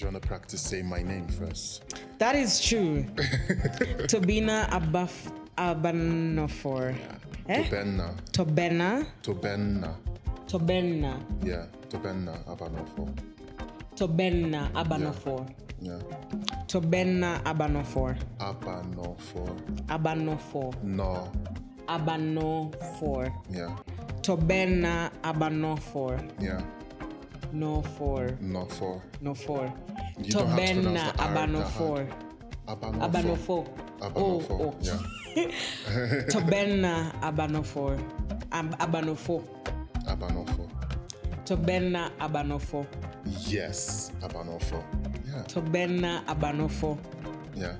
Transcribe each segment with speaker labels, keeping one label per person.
Speaker 1: you want to practice saying my name first?
Speaker 2: That is true. Tobina Abaf Abanofor. Eh?
Speaker 1: Tobenna.
Speaker 2: Tobena.
Speaker 1: Tobenna.
Speaker 2: Tobenna.
Speaker 1: Yeah. Tobenna Abanofo.
Speaker 2: Tobenna Abanofor.
Speaker 1: Yeah.
Speaker 2: Tobenna Abanofor.
Speaker 1: Abanofo.
Speaker 2: Abanofor.
Speaker 1: No.
Speaker 2: Abanofor.
Speaker 1: Yeah.
Speaker 2: Tobenna Abanofor.
Speaker 1: Yeah.
Speaker 2: No for.
Speaker 1: No for.
Speaker 2: No for.
Speaker 1: You don't have to
Speaker 2: Tobenna
Speaker 1: pronounce the R that
Speaker 2: Abanofor.
Speaker 1: Abanofo.
Speaker 2: Abanofo.
Speaker 1: Abanofo.
Speaker 2: Oh, oh.
Speaker 1: Yeah.
Speaker 2: Tobenna Abanofor. Ab- Abanofo.
Speaker 1: Abanofo.
Speaker 2: Tobenna Abanofo.
Speaker 1: Yes. Abanofo. Yeah.
Speaker 2: Tobenna Abanofo.
Speaker 1: Yeah.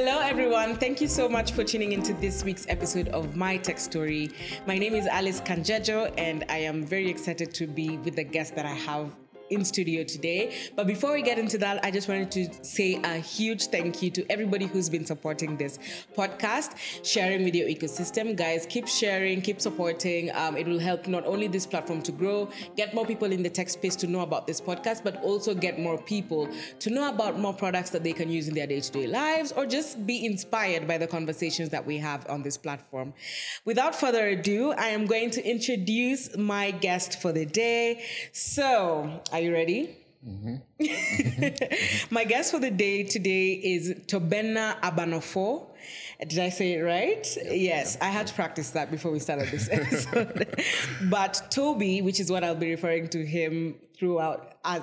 Speaker 2: Hello, everyone. Thank you so much for tuning into this week's episode of My Tech Story. My name is Alice Kanjejo, and I am very excited to be with the guest that I have in studio today. But before we get into that, I just wanted to say a huge thank you to everybody who's been supporting this podcast, sharing with your ecosystem. Guys, keep sharing, keep supporting. Um, it will help not only this platform to grow, get more people in the tech space to know about this podcast, but also get more people to know about more products that they can use in their day to day lives or just be inspired by the conversations that we have on this platform. Without further ado, I am going to introduce my guest for the day. So, are you ready? Mm-hmm. My guest for the day today is Tobenna Abanofo. Did I say it right? yes, I had to practice that before we started this episode. but Toby, which is what I'll be referring to him throughout, as,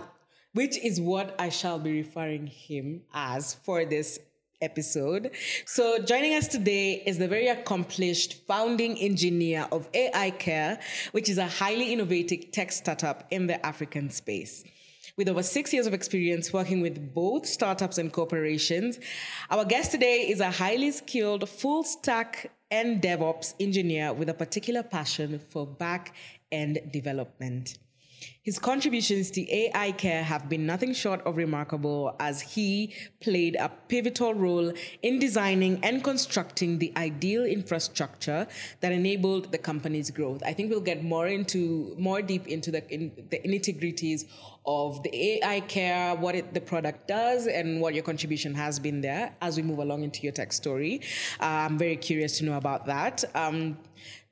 Speaker 2: which is what I shall be referring him as for this episode. So, joining us today is the very accomplished founding engineer of AiCare, which is a highly innovative tech startup in the African space. With over six years of experience working with both startups and corporations, our guest today is a highly skilled full stack and DevOps engineer with a particular passion for back end development. His contributions to AiCare have been nothing short of remarkable as he played a pivotal role in designing and constructing the ideal infrastructure that enabled the company's growth. I think we'll get more into more deep into the in the nitty-gritties of the AiCare, what it, the product does, and what your contribution has been there as we move along into your tech story. Uh, I'm very curious to know about that. Um,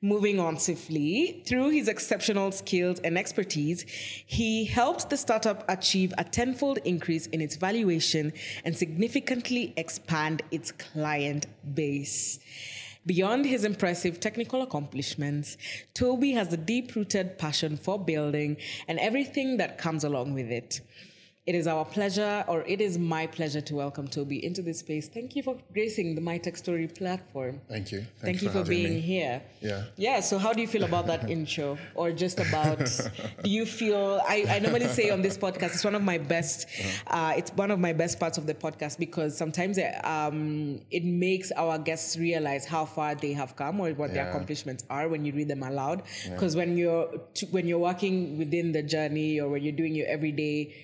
Speaker 2: Moving on swiftly, through his exceptional skills and expertise, he helped the startup achieve a tenfold increase in its valuation and significantly expand its client base. Beyond his impressive technical accomplishments, Toby has a deep rooted passion for building and everything that comes along with it. It is our pleasure, or it is my pleasure, to welcome Toby into this space. Thank you for gracing the My Tech Story platform.
Speaker 1: Thank you.
Speaker 2: Thank you for,
Speaker 1: having
Speaker 2: being
Speaker 1: me.
Speaker 2: here.
Speaker 1: Yeah.
Speaker 2: Yeah. So, how do you feel about that intro, or just about? do you feel? I, I normally say on this podcast, it's one of my best.
Speaker 1: Uh-huh.
Speaker 2: Uh, it's one of my best parts of the podcast because sometimes it, um, it makes our guests realize how far they have come or what their accomplishments are when you read them aloud. Because when you're when you're working within the journey or when you're doing your everyday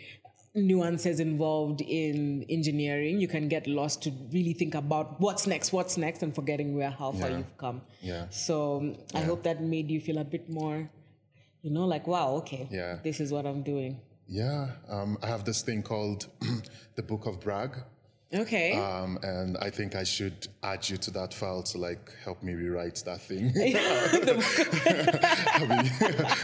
Speaker 2: nuances involved in engineering, you can get lost to really think about what's next, what's next, and forgetting where how far
Speaker 1: Yeah.
Speaker 2: you've come.
Speaker 1: Yeah.
Speaker 2: So um, I hope that made you feel a bit more, you know, like wow, okay,
Speaker 1: Yeah.
Speaker 2: this is what I'm doing.
Speaker 1: Yeah. Um, I have this thing called the Book of Bragg.
Speaker 2: Okay.
Speaker 1: Um, and I think I should add you to that file to like help me rewrite that thing. I mean,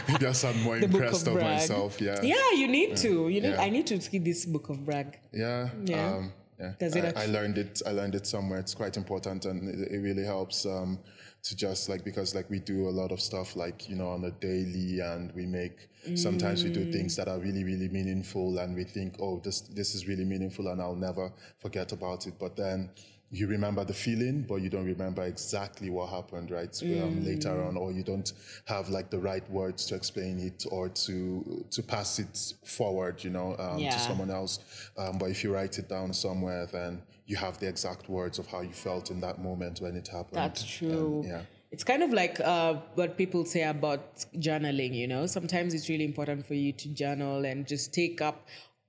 Speaker 1: maybe I sound more
Speaker 2: the
Speaker 1: impressed
Speaker 2: of
Speaker 1: of, myself. Yeah.
Speaker 2: Yeah, you need to. You need.
Speaker 1: Yeah.
Speaker 2: I need to see this book of brag.
Speaker 1: Yeah.
Speaker 2: Yeah.
Speaker 1: Um, yeah.
Speaker 2: Does it
Speaker 1: I,
Speaker 2: act-
Speaker 1: I learned it. I learned it somewhere. It's quite important, and it, it really helps um, to just like because like we do a lot of stuff like you know on a daily, and we make sometimes we do things that are really really meaningful, and we think oh this this is really meaningful, and I'll never forget about it. But then you remember the feeling, but you don't remember exactly what happened, right? Um, later on, or you don't have like the right words to explain it or to to pass it forward, you know, um,
Speaker 2: Yeah.
Speaker 1: to someone else. Um, but if you write it down somewhere, then you have the exact words of how you felt in that moment when it happened.
Speaker 2: That's true.
Speaker 1: And, yeah.
Speaker 2: It's kind of like uh, what people say about journaling, you know. Sometimes it's really important for you to journal and just take up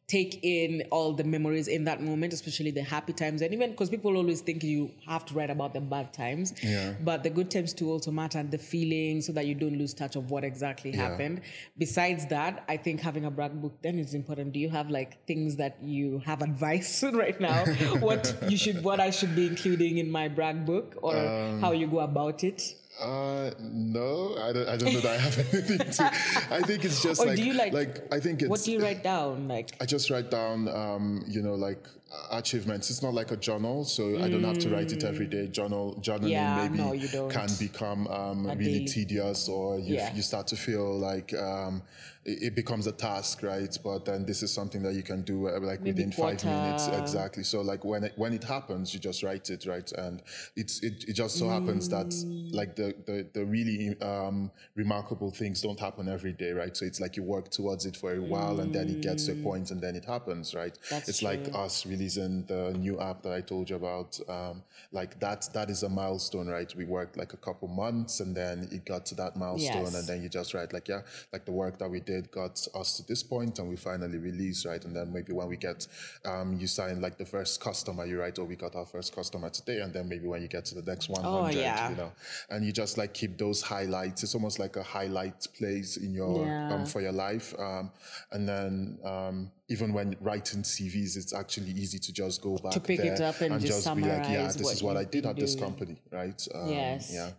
Speaker 2: take in all the memories in that moment, especially the happy times, and even because people always think you have to write about the bad times,
Speaker 1: Yeah.
Speaker 2: but the good times too also matter, and the feeling, so that you don't lose touch of what exactly
Speaker 1: Yeah.
Speaker 2: happened. Besides that, I think having a brag book then is important. Do you have like things that you have advice right now? what you should, what I should be including in my brag book, or
Speaker 1: Um,
Speaker 2: how you go about it?
Speaker 1: Uh, no, I don't. I don't know that I have anything to. I think it's just
Speaker 2: Or
Speaker 1: like
Speaker 2: do you like-
Speaker 1: like I think it's.
Speaker 2: What do you write down? Like,
Speaker 1: I just write down, um, you know, like achievements. It's not like a journal, so I don't have to write it every day. Journal, journaling
Speaker 2: Yeah,
Speaker 1: maybe
Speaker 2: no,
Speaker 1: can become um, really tedious, or you,
Speaker 2: Yeah.
Speaker 1: you start to feel like um, it, it becomes a task, right? But then this is something that you can do uh, like
Speaker 2: Maybe
Speaker 1: within five minutes, exactly. So like when it, when it happens, you just write it, right? And it's it, it just so happens that
Speaker 2: Mm.
Speaker 1: like the the, the really um, remarkable things don't happen every day, right? So it's like you work towards it for a while, and then it gets to a point, and then it happens, right?
Speaker 2: Mm. That's
Speaker 1: it's like us releasing the new app that I told you about. Um, like that that is a milestone, right? We worked like a couple months, and then it got to that milestone,
Speaker 2: Yes.
Speaker 1: and then you just write like, yeah, like the work that we did got us to this point, and we finally released, right? And then maybe when we get, um, you sign like the first customer, you write, oh, we got our first customer today, and then maybe when you get to the next one hundred,
Speaker 2: yeah.
Speaker 1: you know, and you just like keep those highlights. It's almost like a highlight place in your
Speaker 2: Yeah.
Speaker 1: um, for your life, um, and then um, even when writing CVs, it's actually easy to just go back to
Speaker 2: pick it up and just
Speaker 1: be like, yeah, this
Speaker 2: what
Speaker 1: is what I did at this company, right? Um,
Speaker 2: Yes.
Speaker 1: Yeah.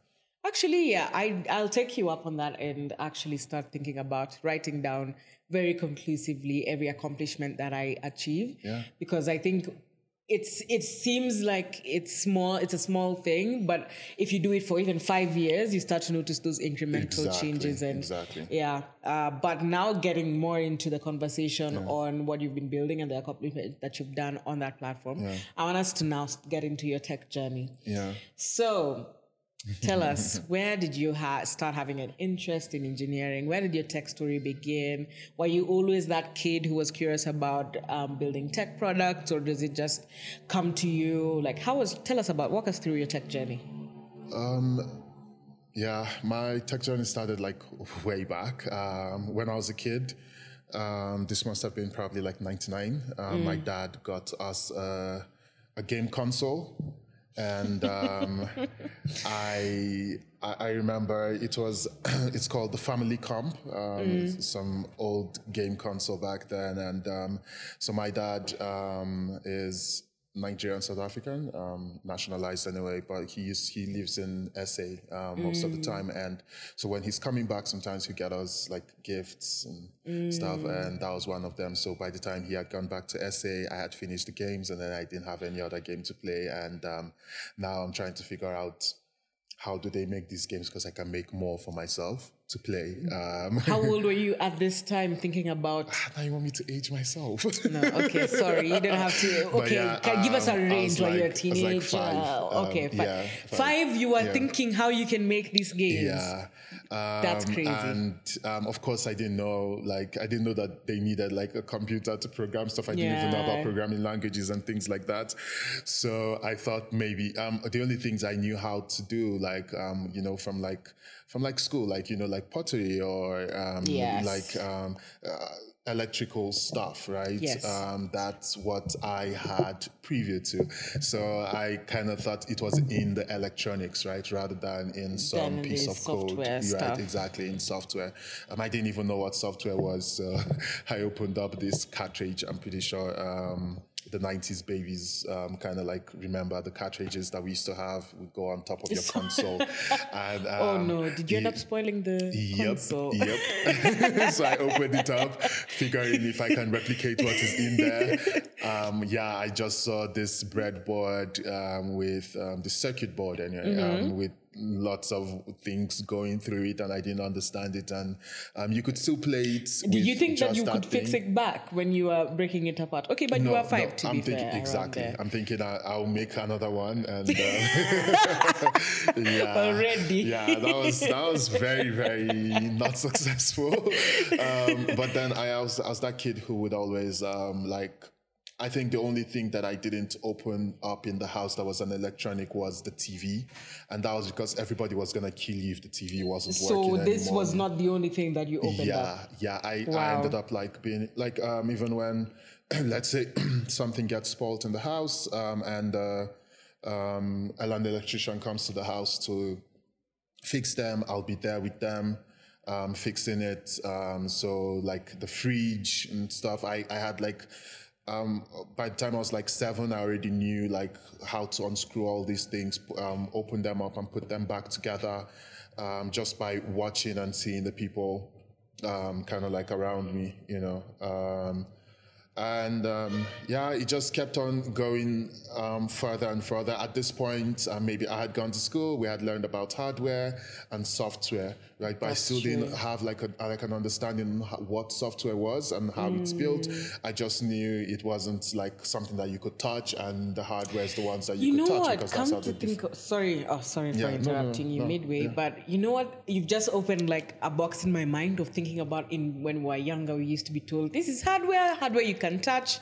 Speaker 2: Actually, yeah, I I'll take you up on that and actually start thinking about writing down very conclusively every accomplishment that I achieve.
Speaker 1: Yeah.
Speaker 2: Because I think it's it seems like it's small, it's a small thing, but if you do it for even five years, you start to notice those incremental
Speaker 1: Exactly,
Speaker 2: changes and
Speaker 1: exactly.
Speaker 2: yeah. Uh, but now getting more into the conversation on what you've been building and the accomplishment that you've done on that platform, I want us to now get into your tech journey.
Speaker 1: Yeah.
Speaker 2: So, tell us, where did you ha- start having an interest in engineering? Where did your tech story begin? Were you always that kid who was curious about um, building tech products, or does it just come to you? Like, how was? Tell us about. Walk us through your tech journey.
Speaker 1: Yeah, my tech journey started like way back um, when I was a kid. Um, this must have been probably like '99. Um, My dad got us uh, a game console, and um, I, I remember it was it's called the Famicom, um, some old game console back then, and um, so my dad um, is Nigerian South African, um, nationalized anyway, but he is, he lives in SA um, most of the time, and so when he's coming back, sometimes he get us like gifts and stuff, and that was one of them. So by the time he had gone back to SA, I had finished the games, and then I didn't have any other game to play, and um, now I'm trying to figure out how do they make these games because I can make more for myself to play. Um,
Speaker 2: How old were you at this time thinking about?
Speaker 1: now you want me to age myself?
Speaker 2: No, okay, sorry, you don't have to. Okay,
Speaker 1: yeah,
Speaker 2: can, give us a
Speaker 1: um,
Speaker 2: range
Speaker 1: was
Speaker 2: when you're a
Speaker 1: like- was like
Speaker 2: teenager.
Speaker 1: five, um,
Speaker 2: okay, fi-
Speaker 1: yeah,
Speaker 2: five.
Speaker 1: five.
Speaker 2: You were
Speaker 1: Yeah.
Speaker 2: thinking how you can make these games.
Speaker 1: Yeah. Um,
Speaker 2: That's crazy.
Speaker 1: And um, of course, I didn't know, like, I didn't know that they needed like a computer to program stuff. I didn't even know about programming languages and things like that. So I thought maybe um, the only things I knew how to do, like, um, you know, from like from like school, like you know, like pottery or um,
Speaker 2: Yes.
Speaker 1: like um, uh, electrical stuff, right?
Speaker 2: Yes.
Speaker 1: Um, that's what I had preview to. So I kind of thought it was in the electronics, right, rather than in some
Speaker 2: Than
Speaker 1: piece of code.
Speaker 2: software
Speaker 1: Right,
Speaker 2: stuff.
Speaker 1: exactly in software. Um, I didn't even know what software was. So I opened up this cartridge. I'm pretty sure. Um, the 90s babies um, kind of like remember the cartridges that we used to have would go on top of your console and um,
Speaker 2: Oh no! Did you end up spoiling the
Speaker 1: Yep,
Speaker 2: console?
Speaker 1: yep. so I opened it up, figuring if I can replicate what is in there. Um, yeah, I just saw this breadboard um, with um, the circuit board anyway,
Speaker 2: Mm-hmm.
Speaker 1: um, with lots of things going through it, and I didn't understand it. And um, you could still play it.
Speaker 2: Did you think that you could fix it back when you were breaking it apart? Okay, but you were five to
Speaker 1: I'm
Speaker 2: be
Speaker 1: thinking
Speaker 2: fair.
Speaker 1: exactly. I'm thinking I, I'll make another one, and uh, yeah,
Speaker 2: Already.
Speaker 1: yeah, that was that was very very not successful. Um, but then I was I was that kid who would always um, like. I think the only thing that I didn't open up in the house that was an electronic was the TV, and that was because everybody was gonna kill you if the TV wasn't
Speaker 2: So
Speaker 1: working So
Speaker 2: this
Speaker 1: anymore.
Speaker 2: was not the only thing that you opened
Speaker 1: Yeah,
Speaker 2: up.
Speaker 1: yeah. I, I
Speaker 2: Wow.
Speaker 1: ended up like being like um, even when let's say something gets spoiled in the house um, and uh, um, a land electrician comes to the house to fix them. I'll be there with them. Um, fixing it. Um, so like the fridge and stuff. I, I had like um, by the time I was like seven, I already knew like how to unscrew all these things, um, open them up and put them back together, um, just by watching and seeing the people um, kind of like around me, you know. Um, and um, yeah, it just kept on going further and further. At this point, uh, maybe I had gone to school. We had learned about hardware and software, right? But
Speaker 2: That's
Speaker 1: I still
Speaker 2: true.
Speaker 1: didn't have like a like an understanding what software was and how it's built.
Speaker 2: Mm.
Speaker 1: I just knew it wasn't like something that you could touch, and the hardware is the ones that you,
Speaker 2: You
Speaker 1: could
Speaker 2: know
Speaker 1: touch
Speaker 2: what?
Speaker 1: because that's
Speaker 2: Come
Speaker 1: how
Speaker 2: to think, of, sorry, oh sorry for
Speaker 1: Yeah, no, no,
Speaker 2: interrupting you
Speaker 1: no,
Speaker 2: midway,
Speaker 1: yeah.
Speaker 2: but you know what? You've just opened like a box in my mind of thinking about in when we were younger, we used to be told this is hardware, hardware you can touch,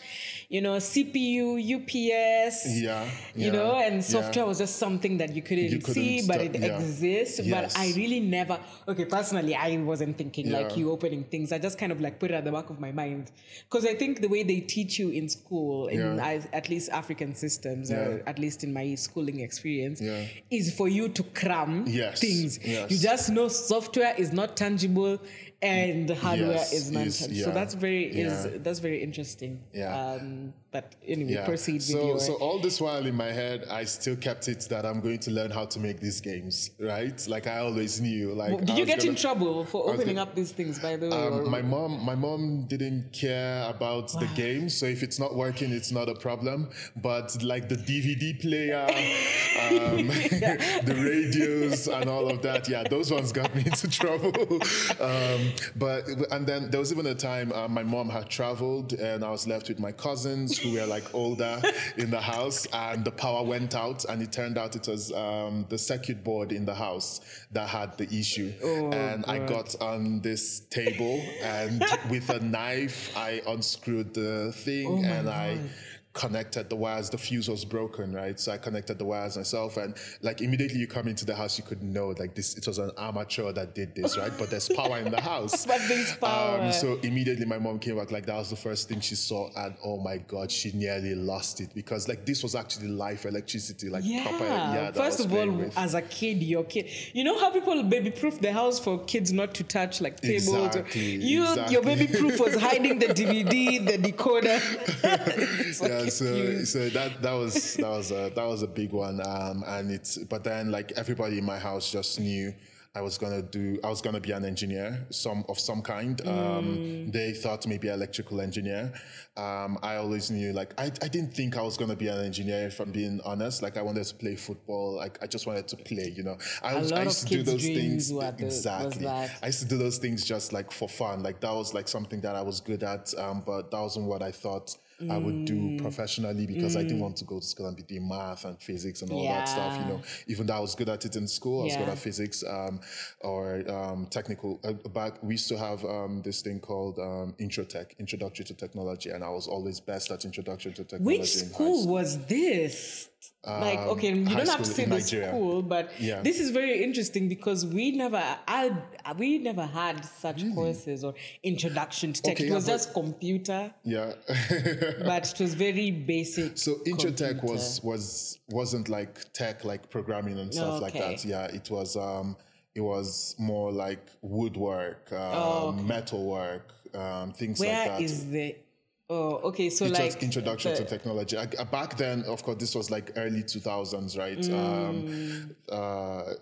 Speaker 2: you know, CPU, UPS,
Speaker 1: Yeah,
Speaker 2: you know, and
Speaker 1: yeah.
Speaker 2: software was just something that you couldn't,
Speaker 1: You couldn't
Speaker 2: see, but it
Speaker 1: yeah.
Speaker 2: exists. But I really never, okay, personally, I wasn't thinking like you opening things. I just kind of like put it at the back of my mind because I think the way they teach you in school, in
Speaker 1: Yeah.
Speaker 2: At least African systems,
Speaker 1: Yeah.
Speaker 2: or at least in my schooling experience,
Speaker 1: Yeah.
Speaker 2: is for you to cram
Speaker 1: Yes,
Speaker 2: things.
Speaker 1: yes.
Speaker 2: You just know software is not tangible and hardware
Speaker 1: Yes,
Speaker 2: is
Speaker 1: is-
Speaker 2: tangible. So that's very
Speaker 1: yeah.
Speaker 2: is that's very interesting.
Speaker 1: Yeah.
Speaker 2: Um, but anyway,
Speaker 1: Yeah.
Speaker 2: proceed with
Speaker 1: so,
Speaker 2: your
Speaker 1: so all this while in my head, I still kept it that I'm going to learn how to make these games, right? Like I always knew. Like,
Speaker 2: Did
Speaker 1: I
Speaker 2: you get in
Speaker 1: gonna-
Speaker 2: trouble for opening
Speaker 1: gonna-
Speaker 2: up these things, by the way?
Speaker 1: Um, my mom, my mom didn't care about the game, so if it's not working, it's not a problem. But like the DVD player, um, the radios, and all of that, yeah, those ones got me into trouble. Um, but and then there was even a time uh, my mom had traveled, and I was left with my cousins who were like older in the house, and the power went out, and it turned out it was um, the circuit board in the house that had the issue, and I got on this table and with a knife I unscrewed the thing and I connected the wires the fuse was broken right so i connected the wires myself and like immediately you come into the house you could know like this it was an amateur that did this right but there's power in the house
Speaker 2: But there's power.
Speaker 1: um, so immediately my mom came back like that was the first thing she saw and oh my god she nearly lost it because like this was actually live electricity like
Speaker 2: yeah.
Speaker 1: proper yeah
Speaker 2: First of all,
Speaker 1: with.
Speaker 2: as a kid, your kid, you know how people baby proof the house for kids not to touch like tables. or-
Speaker 1: Exactly,
Speaker 2: you, your
Speaker 1: exactly.
Speaker 2: baby proof was hiding the DVD, the decoder.
Speaker 1: Yeah, so
Speaker 2: confused.
Speaker 1: so that that was that was a that was a big one, um, and it's but then like everybody in my house just knew I was gonna do I was gonna be an engineer, some of some kind. Um, They thought maybe electrical engineer. Um, I always knew like I, I didn't think I was gonna be an engineer. If I'm being honest, like I wanted to play football. Like I just wanted to play. You know, I,
Speaker 2: A
Speaker 1: was,
Speaker 2: lot
Speaker 1: I used to do those things
Speaker 2: the-
Speaker 1: exactly. I used to do those things just like for fun. Like that was like something that I was good at, um, but that wasn't what I thought I would
Speaker 2: Mm.
Speaker 1: do professionally because I didn't want to go to school and be doing math and physics and all that stuff. You know, even though I was good at it in school, I was good at physics um, or um, technical. Uh, back we used to have um, this thing called um, Introtech, Introductory to Technology, and I was always best at Introduction to Technology.
Speaker 2: Which
Speaker 1: in
Speaker 2: school was this? Like, okay, you don't have to say the school, but
Speaker 1: Yeah.
Speaker 2: this is very interesting because we never, I, we never had such courses or introduction to tech.
Speaker 1: Okay,
Speaker 2: it
Speaker 1: yeah,
Speaker 2: was
Speaker 1: but-
Speaker 2: just computer,
Speaker 1: Yeah.
Speaker 2: but it was very basic.
Speaker 1: So intro
Speaker 2: tech
Speaker 1: was was wasn't like tech like programming and stuff like that. Yeah, it was um it was more like woodwork, um,
Speaker 2: Oh, okay.
Speaker 1: metalwork, um, things
Speaker 2: Where
Speaker 1: like that.
Speaker 2: is the? Oh, okay. So like
Speaker 1: introduction
Speaker 2: the-
Speaker 1: to technology. I, uh, back then, of course, this was like early two thousands, right?
Speaker 2: Mm.
Speaker 1: Um, uh,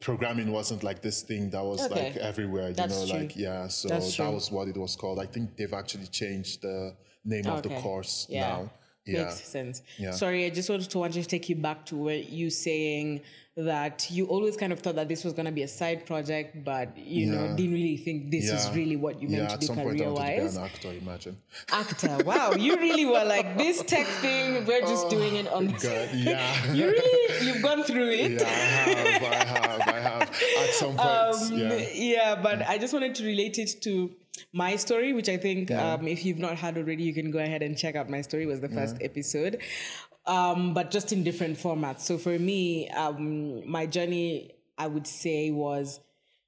Speaker 1: programming wasn't like this thing that was
Speaker 2: Okay.
Speaker 1: like everywhere. You
Speaker 2: That's
Speaker 1: know,
Speaker 2: true.
Speaker 1: like yeah. So that was what it was called. I think they've actually changed the name of the course
Speaker 2: Yeah.
Speaker 1: now. Yeah.
Speaker 2: Makes sense.
Speaker 1: Yeah.
Speaker 2: Sorry, I just wanted to want to take you back to where you saying that you always kind of thought that this was going to be a side project, but you know didn't really think this is really what you meant
Speaker 1: yeah,
Speaker 2: to do
Speaker 1: some point I
Speaker 2: career
Speaker 1: wanted to be
Speaker 2: wise.
Speaker 1: an actor. Imagine.
Speaker 2: Actor, wow, you really were like this tech thing. We're just doing it on.
Speaker 1: Oh, God, yeah.
Speaker 2: You really, you've gone through it.
Speaker 1: Yeah, I have, I have, I have. At some point,
Speaker 2: Um,
Speaker 1: yeah.
Speaker 2: yeah, but I just wanted to relate it to my story, which I think um, if you've not had already, you can go ahead and check out my story. Was the first episode, um, but just in different formats. So for me, um, my journey, I would say, was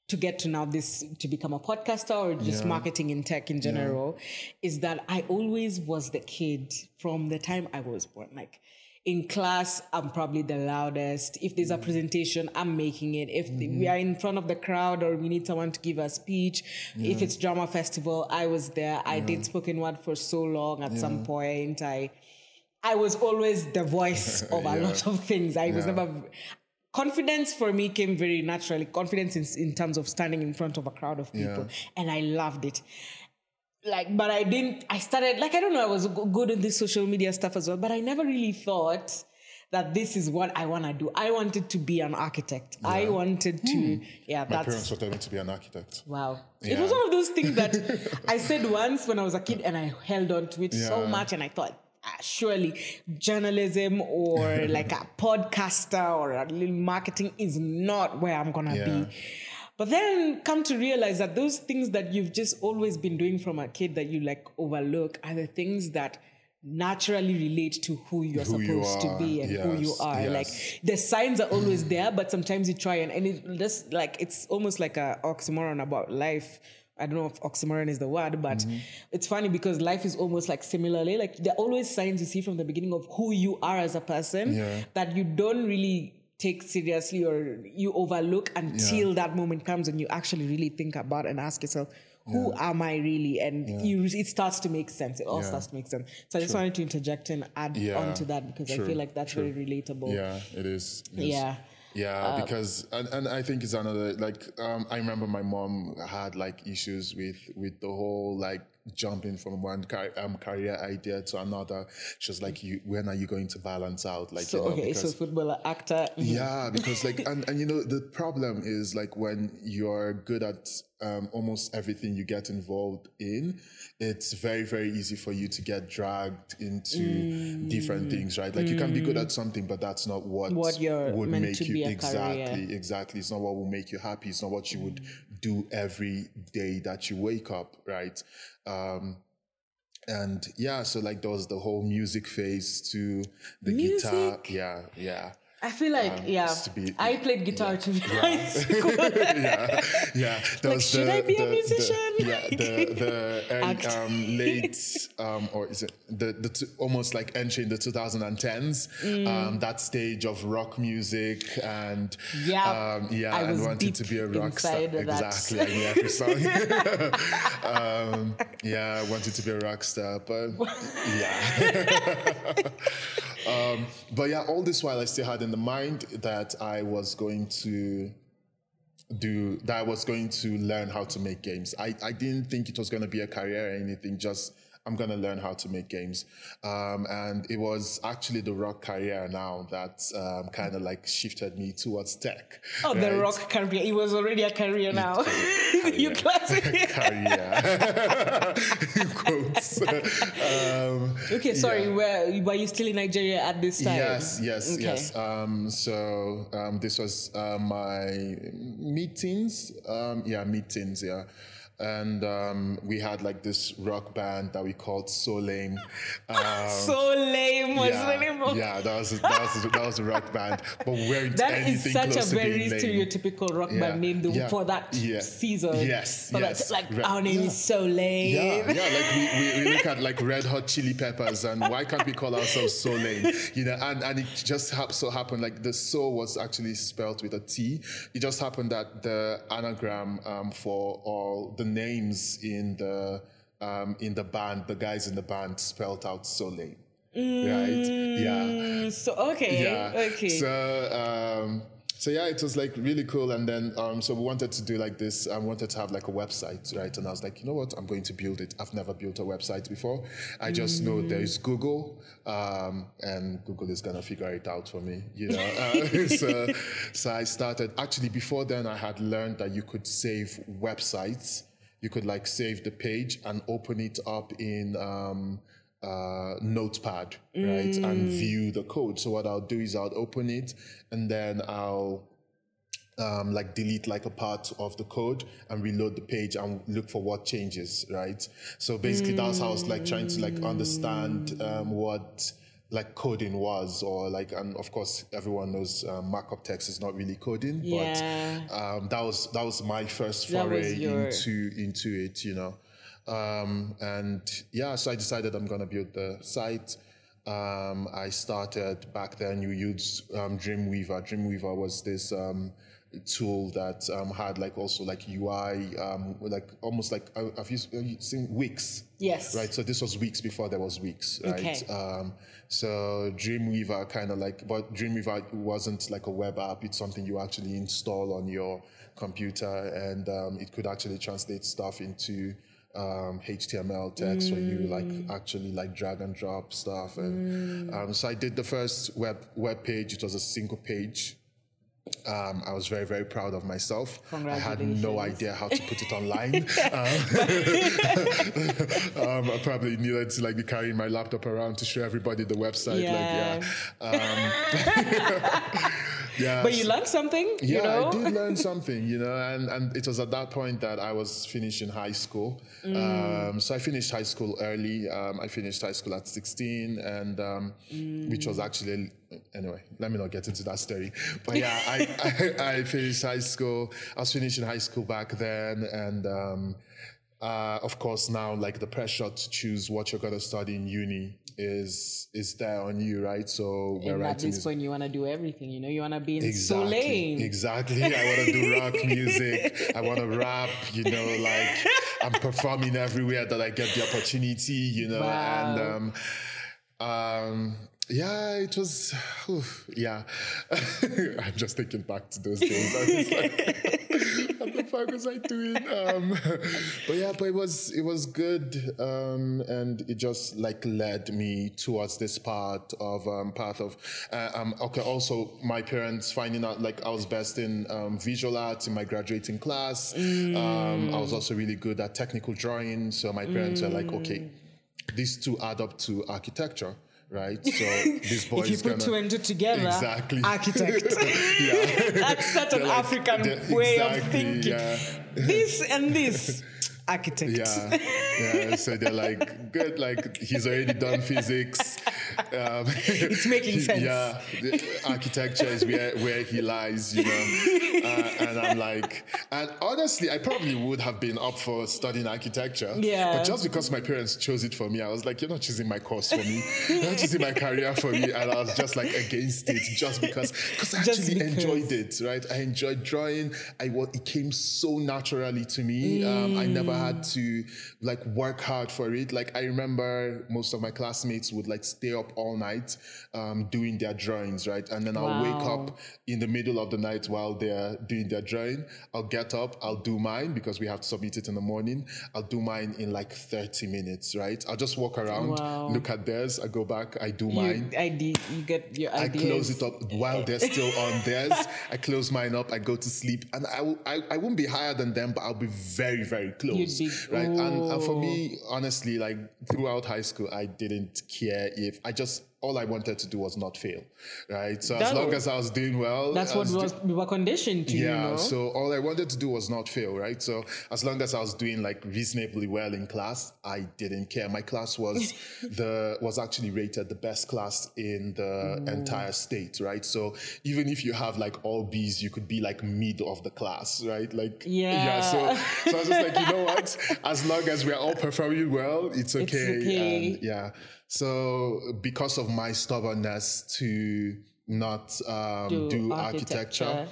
Speaker 2: to get to now this to become a podcaster or just
Speaker 1: Yeah.
Speaker 2: marketing in tech in general is that I always was the kid from the time I was born. Like in class, I'm probably the loudest. If there's a
Speaker 1: Mm.
Speaker 2: presentation, I'm making it. If
Speaker 1: Mm-hmm.
Speaker 2: we are in front of the crowd or we need someone to give a speech, if it's drama festival, I was there. I did spoken word for so long. At some point, I I was always the voice of a
Speaker 1: Yeah.
Speaker 2: lot of things. I was never confidence for me came very naturally. Confidence in, in terms of standing in front of a crowd of people,
Speaker 1: Yeah.
Speaker 2: and I loved it. Like, but I didn't. I started like I don't know. I was good in this social media stuff as well, but I never really thought that this is what I want to do. I wanted to be an architect. I wanted to. Yeah,
Speaker 1: Hmm. My
Speaker 2: that's
Speaker 1: parents wanted me to be an architect.
Speaker 2: Wow. It was one of those things that I said once when I was a kid and I held on to it so much and I thought, Uh, surely journalism or like a podcaster or a little marketing is not where I'm to
Speaker 1: Yeah.
Speaker 2: be. But then come to realize that those things that you've just always been doing from a kid that you like overlook are the things that naturally relate to who you're
Speaker 1: Who
Speaker 2: supposed
Speaker 1: you
Speaker 2: to be and who you are.
Speaker 1: yes.
Speaker 2: Like the signs are always there, but sometimes you try and, and it just like it's almost like a oxymoron about life. I don't know if oxymoron is the word, but
Speaker 1: Mm-hmm.
Speaker 2: it's funny because life is almost like similarly. Like there are always signs you see from the beginning of who you are as a person
Speaker 1: Yeah.
Speaker 2: that you don't really take seriously or you overlook until that moment comes and you actually really think about and ask yourself, who am I really? And you it starts to make sense. It all
Speaker 1: Yeah.
Speaker 2: starts to make sense. So I just wanted to interject and add
Speaker 1: Yeah.
Speaker 2: on to that because I feel like that's
Speaker 1: true.
Speaker 2: very relatable.
Speaker 1: Yeah, it is. It is.
Speaker 2: Yeah.
Speaker 1: Yeah, because and, and I think it's another like um, I remember my mom had like issues with with the whole like jumping from one car, um, career idea to another. She was like, "You when are you going to balance out?" Like,
Speaker 2: So
Speaker 1: you know,
Speaker 2: okay, so
Speaker 1: because-
Speaker 2: footballer, actor.
Speaker 1: yeah, because like, and, and you know, the problem is like when you're good at um, almost everything you get involved in, it's very, very easy for you to get dragged into different things, right? Like you can be good at something, but that's not what,
Speaker 2: Mm. What
Speaker 1: would make you exactly,
Speaker 2: career.
Speaker 1: exactly. It's not what will make you happy. It's not what you would do every day that you wake up, right? Um, and yeah, so like there was the whole music phase to the guitar. Yeah, yeah.
Speaker 2: I feel like yeah,
Speaker 1: Um, to be-
Speaker 2: I played guitar to be high school.
Speaker 1: yeah, yeah. There
Speaker 2: Like, should
Speaker 1: the,
Speaker 2: I be a musician?
Speaker 1: The, yeah, the the early, um, late um, or is it the the two, almost like entering the 2010s
Speaker 2: Mm.
Speaker 1: um, that stage of rock music and
Speaker 2: Yeah,
Speaker 1: um, yeah,
Speaker 2: I
Speaker 1: and wanted to be a rock star
Speaker 2: inside of that.
Speaker 1: exactly. I knew every song. um, yeah, I wanted to be a rock star, but yeah. um, but yeah, all this while I still had in the mind that I was going to do that I was going to learn how to make games. I, I didn't think it was going to be a career or anything, just I'm going to learn how to make games. Um, and it was actually the rock career now that um, kind of like shifted me towards tech.
Speaker 2: Oh, the rock career. It was already a career now. you classic.
Speaker 1: career. Quotes. um,
Speaker 2: Okay, sorry.
Speaker 1: Yeah.
Speaker 2: Were were you still in Nigeria at this time?
Speaker 1: Yes, yes,
Speaker 2: Okay.
Speaker 1: yes. Um, so um, this was uh, my meetings. Um, yeah, meetings. Yeah. And um, we had like this rock band that we called So Lame. Um,
Speaker 2: So lame was the name
Speaker 1: yeah,
Speaker 2: of
Speaker 1: yeah, that was that was that was a rock band, but we weren't
Speaker 2: That
Speaker 1: anything
Speaker 2: is such a
Speaker 1: close
Speaker 2: very stereotypical rock
Speaker 1: Yeah,
Speaker 2: band name
Speaker 1: yeah,
Speaker 2: for that
Speaker 1: yeah.
Speaker 2: season.
Speaker 1: Yes,
Speaker 2: For that-
Speaker 1: yes.
Speaker 2: like
Speaker 1: Re-
Speaker 2: our name
Speaker 1: yeah.
Speaker 2: is so lame.
Speaker 1: Yeah, yeah, like we, we, we look at like red hot chili peppers and why can't we call ourselves so lame? You know, and, and it just hap- so happened like the so was actually spelled with a T. It just happened that the anagram um, for all the names in the um, in the band, the guys in the band spelled out so lame. Right? Yeah.
Speaker 2: Mm, So okay,
Speaker 1: Yeah.
Speaker 2: okay.
Speaker 1: So um, so yeah, it was like really cool. And then um, so we wanted to do like this. I wanted to have like a website, right? And I was like, you know what? I'm going to build it. I've never built a website before. I just know there is Google, um, and Google is gonna figure it out for me. You know. Uh, so so I started. Actually, before then, I had learned that you could save websites. You could like save the page and open it up in. Um, uh, notepad, right, and view the code. So what I'll do is I'll open it and then I'll um, like delete like a part of the code and reload the page and look for what changes, right? So basically, that's how I was like trying to like understand um, what like coding was or like and of course everyone knows um, markup text is not really coding
Speaker 2: Yeah.
Speaker 1: but um, that was that was my first foray
Speaker 2: your-
Speaker 1: into into it you know um, and yeah so i decided i'm gonna build the site um, i started back then you used um, dreamweaver dreamweaver was this um, tool that um, had like also like ui um, like almost like uh, have you, seen wix
Speaker 2: Yes.
Speaker 1: right so this was Wix before there was Wix right
Speaker 2: Okay.
Speaker 1: um, so dreamweaver kind of like but dreamweaver wasn't like a web app. It's something you actually install on your computer and um, it could actually translate stuff into um, HTML text where you like actually like drag and drop stuff and um, so I did the first web web page. It was a single page um, I was very, very proud of myself. I had no idea how to put it online. um, um, I probably needed to like be carrying my laptop around to show everybody the website.
Speaker 2: Yeah.
Speaker 1: Like, yeah. Um, yeah.
Speaker 2: But you learned something,
Speaker 1: Yeah,
Speaker 2: you know?
Speaker 1: I did learn something, you know, and, and it was at that point that I was finishing high school.
Speaker 2: Mm.
Speaker 1: Um, so I finished high school early. Um, I finished high school at 16, and um, which was actually, anyway, let me not get into that story. But yeah, I, I, I finished high school. I was finishing high school back then, and um, uh, of course, now like the pressure to choose what you're going to study in uni is is there on you, right? So we're
Speaker 2: And at this point, you want to do everything. You know, you want to be in
Speaker 1: Exactly.
Speaker 2: Soleil.
Speaker 1: Exactly. I want to do rock music. I want to rap. You know, like I'm performing everywhere that I get the opportunity. You know,
Speaker 2: Wow.
Speaker 1: and um, um, yeah, it was. oof, yeah, I'm just thinking back to those days. I was like, what the fuck was I doing? Um, but yeah, but it was it was good, um, and it just like led me towards this part of um, path of uh, um, okay. Also, my parents finding out like I was best in um, visual arts in my graduating class. Um, I was also really good at technical drawing, so my parents were like, okay, these two add up to architecture. Right, so this boy
Speaker 2: If you
Speaker 1: is
Speaker 2: put
Speaker 1: gonna
Speaker 2: two and two together,
Speaker 1: exactly
Speaker 2: architect.
Speaker 1: yeah.
Speaker 2: That's such an
Speaker 1: like-
Speaker 2: African way of thinking.
Speaker 1: yeah.
Speaker 2: This and this, architect.
Speaker 1: Yeah, yeah. So they're like, good. Like he's already done physics. Um,
Speaker 2: It's making sense.
Speaker 1: Yeah, the architecture is where where he lies, you know. Uh, and I'm like, and honestly, I probably would have been up for studying architecture.
Speaker 2: Yeah.
Speaker 1: But just because my parents chose it for me, I was like, you're not choosing my course for me. You're not choosing my career for me, and I was just like against it, just because because I actually
Speaker 2: because.
Speaker 1: enjoyed it, right? I enjoyed drawing. I it came so naturally to me. Um, I never had to like work hard for it. Like I remember most of my classmates would like stay up all night um, doing their drawings, right? And then I'll wake up in the middle of the night while they're doing their drawing. I'll get up, I'll do mine because we have to submit it in the morning. I'll do mine in like 30 minutes, right? I'll just walk around,
Speaker 2: Wow.
Speaker 1: look at theirs, I go back, I do
Speaker 2: You,
Speaker 1: mine.
Speaker 2: ID, you get your
Speaker 1: I close it up while they're still on theirs. I close mine up. I go to sleep, and I, will, I I won't be higher than them, but I'll be very very close,
Speaker 2: be-
Speaker 1: right? And, and for
Speaker 2: Oh.
Speaker 1: me, honestly, like throughout high school, I didn't care if I just all I wanted to do was not fail, right? So as
Speaker 2: That-
Speaker 1: long as I was doing well,
Speaker 2: That's what
Speaker 1: was
Speaker 2: was, we were conditioned to,
Speaker 1: yeah,
Speaker 2: you know?
Speaker 1: so all I wanted to do was not fail, right? So as long as I was doing like reasonably well in class, I didn't care. My class was the was actually rated the best class in the mm. entire state, right? So even if you have like all B's, you could be like mid of the class, right? Like
Speaker 2: Yeah.
Speaker 1: yeah so, so I was just like, you know what? As long as we're all performing well, it's okay.
Speaker 2: okay.
Speaker 1: And yeah. So because of my stubbornness to not um,
Speaker 2: Do
Speaker 1: do,
Speaker 2: architecture.
Speaker 1: architecture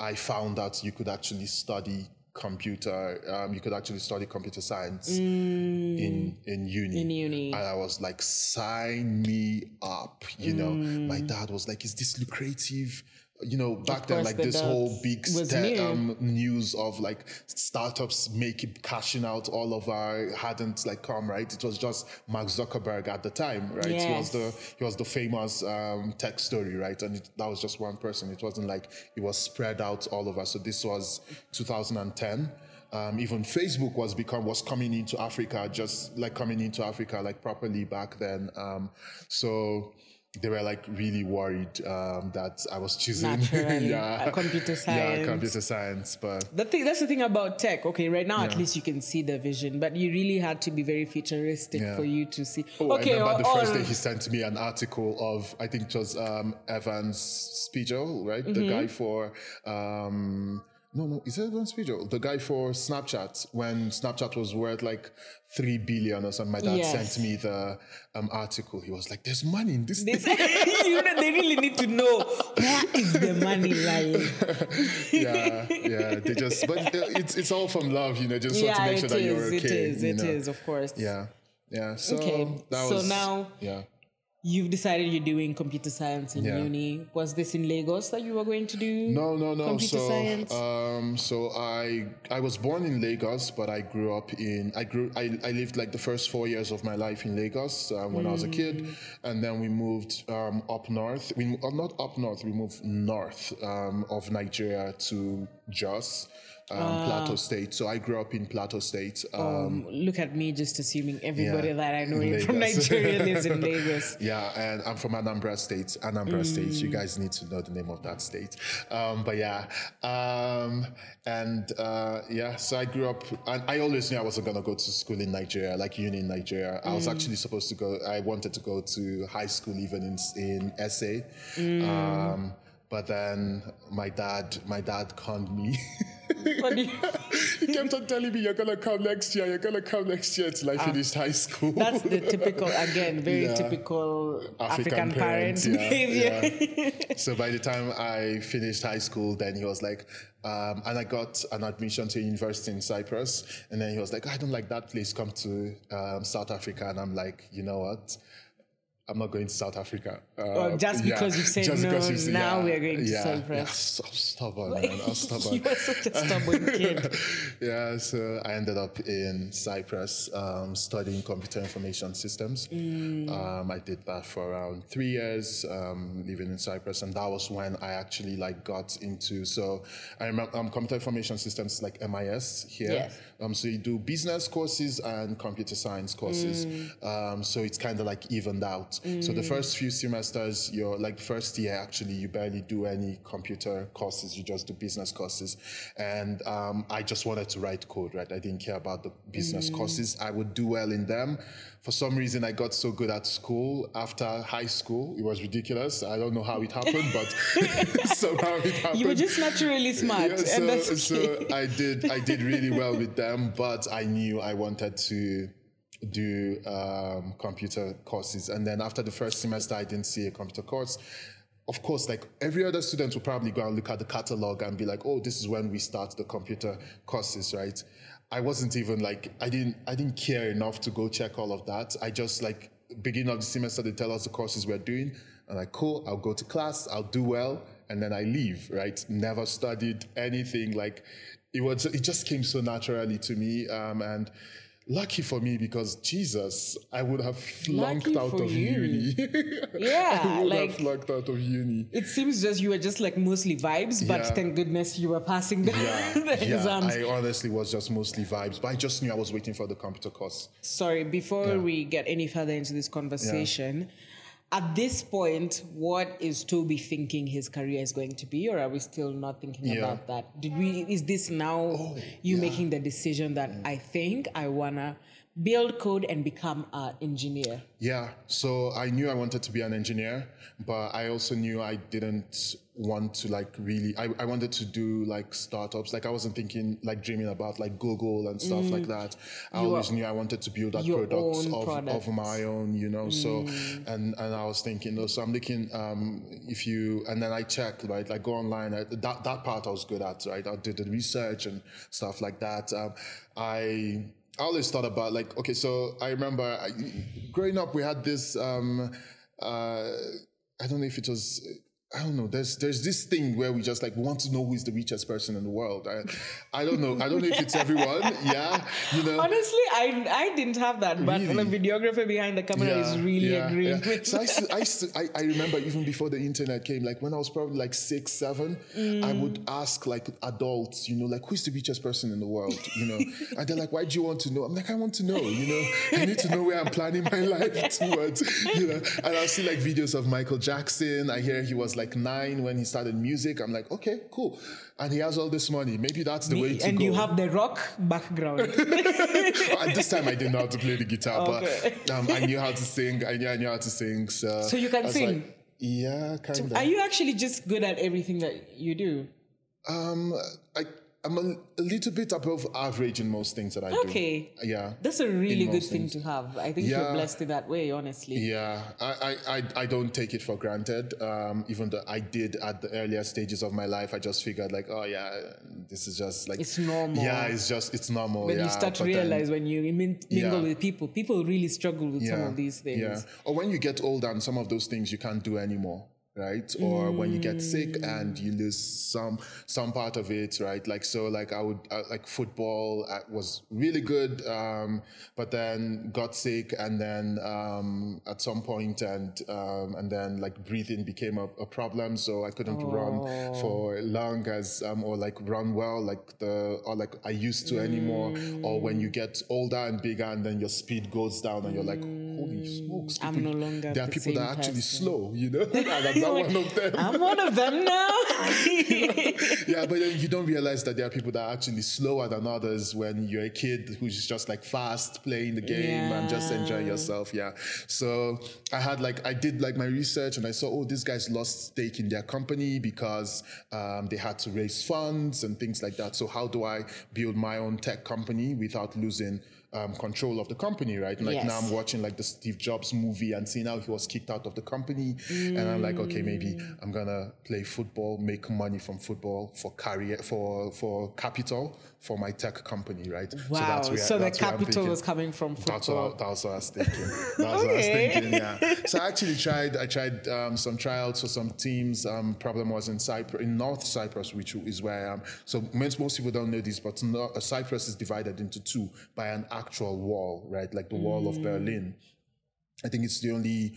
Speaker 1: I found out you could actually study computer. Um, you could actually study computer science in in uni.
Speaker 2: Mm. In uni.
Speaker 1: and I was like, sign me up. You know, my dad was like, "Is this lucrative?" You know, back then, like
Speaker 2: the
Speaker 1: this whole big
Speaker 2: was
Speaker 1: um, news of like startups making cashing out all of our hadn't like come right. It was just Mark Zuckerberg at the time, right? He was the he was the famous um, tech story, right? And it, that was just one person. It wasn't like it was spread out all over. So this was 2010. Um, even Facebook was become was coming into Africa, just like coming into Africa like properly back then. Um, so they were like really worried um, that I was choosing
Speaker 2: Naturally, uh, computer science.
Speaker 1: yeah computer science, but
Speaker 2: The thing that's the thing about tech. Okay, right now at least you can see the vision, but you really had to be very futuristic
Speaker 1: Yeah.
Speaker 2: for you to see.
Speaker 1: Oh,
Speaker 2: okay,
Speaker 1: I remember
Speaker 2: or-
Speaker 1: the first
Speaker 2: or-
Speaker 1: day he sent me an article of I think it was um, Evans Spiegel, right? The
Speaker 2: Mm-hmm.
Speaker 1: guy for um, no, no, is it Evans Spiegel? The guy for Snapchat when Snapchat was worth like three billion or something. My dad
Speaker 2: Yes.
Speaker 1: sent me the um, article. He was like, "There's money in this."
Speaker 2: This,
Speaker 1: thing."
Speaker 2: you know, they really need to know where is the money lying.
Speaker 1: yeah, yeah. They just, but it's it's all from love, you know. Just want to make sure
Speaker 2: it
Speaker 1: that you're
Speaker 2: is.
Speaker 1: okay.
Speaker 2: It is. It
Speaker 1: know?
Speaker 2: is. Of course.
Speaker 1: Yeah, yeah. So
Speaker 2: Okay,
Speaker 1: that
Speaker 2: so
Speaker 1: was
Speaker 2: now-
Speaker 1: yeah.
Speaker 2: You've decided you're doing computer science in
Speaker 1: Yeah.
Speaker 2: uni. Was this in Lagos that you were going to do?
Speaker 1: No, no, no.
Speaker 2: Computer
Speaker 1: so,
Speaker 2: science?
Speaker 1: um, so I I was born in Lagos, but I grew up in I grew I, I lived like the first four years of my life in Lagos uh, when I was a kid,
Speaker 2: Mm.
Speaker 1: and then we moved um, up north. We uh, not up north. We moved north um, of Nigeria to Jos, um,
Speaker 2: Ah.
Speaker 1: Plateau State. So I grew up in Plateau State. Um,
Speaker 2: Um, look at me just assuming everybody
Speaker 1: Yeah,
Speaker 2: that I know from. Nigeria lives in Lagos.
Speaker 1: Yeah, and I'm from Anambra State. Anambra State.
Speaker 2: Mm.
Speaker 1: You guys need to know the name of that state. Um, but yeah, um, and uh, yeah. So I grew up, and I always knew I wasn't gonna go to school in Nigeria, like uni in Nigeria. I was
Speaker 2: Mm.
Speaker 1: actually supposed to go. I wanted to go to high school even in in SA.
Speaker 2: Mm.
Speaker 1: But then my dad, my dad conned me.
Speaker 2: What do you-
Speaker 1: he kept on telling me, "You're gonna come next year. You're gonna come next year." Till I finished high school.
Speaker 2: Ah. That's the typical, again, very
Speaker 1: Yeah.
Speaker 2: typical African,
Speaker 1: parents,
Speaker 2: parent
Speaker 1: yeah,
Speaker 2: behavior.
Speaker 1: yeah. so by the time I finished high school, then he was like, um, and I got an admission to a university in Cyprus, and then he was like, I don't like that place. Come to um, South Africa, and I'm like, you know what? I'm not going to South Africa. Uh,
Speaker 2: just
Speaker 1: yeah,
Speaker 2: because you said
Speaker 1: just
Speaker 2: no,
Speaker 1: because you said-
Speaker 2: now
Speaker 1: yeah,
Speaker 2: we are going to
Speaker 1: yeah,
Speaker 2: Cyprus.
Speaker 1: Yeah, so stubborn, man. I'm stubborn.
Speaker 2: you are such a stubborn kid.
Speaker 1: yeah, so I ended up in Cyprus um, studying computer information systems.
Speaker 2: Mm.
Speaker 1: Um, I did that for around three years, um, living in Cyprus, and that was when I actually like got into. So I remember um, computer information systems like MIS here.
Speaker 2: Yes.
Speaker 1: Um, so you do business courses and computer science courses.
Speaker 2: Mm.
Speaker 1: Um, so it's kind of like evened out. So the first few semesters, you're like first year actually, you barely do any computer courses. You just do business courses. And um, I just wanted to write code, right? I didn't care about the business courses. I would do well in them. For some reason, I got so good at school after high school. It was ridiculous. I don't know how it happened, but somehow it happened.
Speaker 2: You were just naturally smart.
Speaker 1: Yeah,
Speaker 2: and
Speaker 1: so,
Speaker 2: that's okay.
Speaker 1: so I did I did really well with them, but I knew I wanted to do um, computer courses. And then after the first semester, I didn't see a computer course. Of course, like every other student will probably go and look at the catalog and be like, "Oh, this is when we start the computer courses, right?" I wasn't even like I didn't I didn't care enough to go check all of that. I just like beginning of the semester they tell us the courses we're doing. I'm like, cool, I'll go to class, I'll do well, and then I leave, right? Never studied anything. Like it was it just came so naturally to me. Um, and lucky for me because Jesus, I would have flunked
Speaker 2: Lucky
Speaker 1: out of
Speaker 2: you.
Speaker 1: uni.
Speaker 2: Yeah,
Speaker 1: I would
Speaker 2: like-
Speaker 1: have flunked out of uni.
Speaker 2: It seems just you were just like mostly vibes, but
Speaker 1: Yeah.
Speaker 2: thank goodness you were passing the,
Speaker 1: Yeah,
Speaker 2: the
Speaker 1: yeah.
Speaker 2: exams.
Speaker 1: I honestly was just mostly vibes, but I just knew I was waiting for the computer course.
Speaker 2: Sorry, before
Speaker 1: Yeah.
Speaker 2: we get any further into this conversation, at this point, what is Toby thinking his career is going to be, or are we still not thinking
Speaker 1: Yeah. Oh,
Speaker 2: about that? Did we? Is this now oh, you making the decision that mm. I think I wanna build code and become an engineer?
Speaker 1: Yeah, so I knew I wanted to be an engineer, but I also knew I didn't want to like really. I, I wanted to do like startups. Like I wasn't thinking like dreaming about like Google and stuff like that. I
Speaker 2: Your-
Speaker 1: always knew I wanted to build that products of,
Speaker 2: products.
Speaker 1: of my own, you know. So and and I was thinking, no, so I'm looking um if you and then I checked right, like go online. I, that that part I was good at, right? I did the research and stuff like that. Um, I I always thought about like okay, so I remember I, growing up we had this um uh I don't know if it was I don't know. There's there's this thing where we just like want to know who is the richest person in the world. I I don't know. I don't know if it's everyone. Yeah, you know.
Speaker 2: Honestly, I I didn't have that, but
Speaker 1: Really?
Speaker 2: the videographer behind the camera is really
Speaker 1: yeah,
Speaker 2: agreeing
Speaker 1: yeah. So I, I, I, I remember even before the internet came, like when I was probably like six, seven, I mm. would ask like adults, you know, like who's the richest person in the world, you know? and they're like, why do you want to know? I'm like, I want to know, you know? I need to know where I'm planning my life towards, you know? And I'll see like videos of Michael Jackson. I hear he was like nine when he started music. I'm like, okay, cool. And he has all this money. Maybe that's the way to
Speaker 2: and
Speaker 1: go.
Speaker 2: And you have the rock background.
Speaker 1: At this time, I didn't know how to play the guitar,
Speaker 2: Okay.
Speaker 1: but um, I knew how to sing. I knew I knew how to sing. So,
Speaker 2: So you can sing?
Speaker 1: like, yeah, kind of.
Speaker 2: Are you actually just good at everything that you do?
Speaker 1: um, I, I'm a, a little bit above average in most things that I do.
Speaker 2: Okay.
Speaker 1: Yeah.
Speaker 2: That's a really good thing to have. I think
Speaker 1: Yeah.
Speaker 2: you're blessed in that way, honestly.
Speaker 1: Yeah, I, I, I, don't take it for granted. Um, even though I did at the earlier stages of my life, I just figured like, oh yeah, this is just like
Speaker 2: It's normal.
Speaker 1: Yeah, it's just it's normal.
Speaker 2: When
Speaker 1: yeah,
Speaker 2: you start to
Speaker 1: but then-
Speaker 2: realize when you mingle
Speaker 1: Yeah.
Speaker 2: with people, people really struggle with some of these things.
Speaker 1: Yeah. Or when you get older and some of those things you can't do anymore. Right, or when you get sick and you lose some some part of it, right? Like so, like I would uh, like football uh, was really good, um, but then got sick, and then um, at some point, and um, and then like breathing became a, a problem, so I couldn't run for long as um, or like run well, like the or like I used to anymore. Or when you get older and bigger, and then your speed goes down, and you're like, holy smokes!
Speaker 2: I'm
Speaker 1: people-
Speaker 2: no longer
Speaker 1: There are
Speaker 2: the
Speaker 1: people that are actually
Speaker 2: person.
Speaker 1: slow, you know, I'm not one of them.
Speaker 2: I'm one of them now.
Speaker 1: yeah, but then you don't realize that there are people that are actually slower than others when you're a kid who's just like fast playing the game and just enjoying yourself. Yeah. So I had like I did like my research and I saw oh these guys lost stake in their company because um, they had to raise funds and things like that. So how do I build my own tech company without losing um, control of the company, right? And like now I'm watching like the Steve Jobs movie and seeing how he was kicked out of the company, and I'm like, okay, maybe
Speaker 2: Mm.
Speaker 1: I'm gonna play football, make money from football for career, for for capital for my tech company, right?
Speaker 2: wow. So,
Speaker 1: where-
Speaker 2: the
Speaker 1: that's where I'm
Speaker 2: capital was coming from
Speaker 1: That's what. I, that's what I was thinking. That's what I was
Speaker 2: Okay.
Speaker 1: thinking. Yeah. So I actually tried. I tried um, some tryouts for some teams. Um, problem was in Cyprus, in North Cyprus, which is where I am. So most, most people don't know this, but Cyprus is divided into two by an actual wall, right? Like the wall
Speaker 2: Mm.
Speaker 1: of Berlin. I think it's the only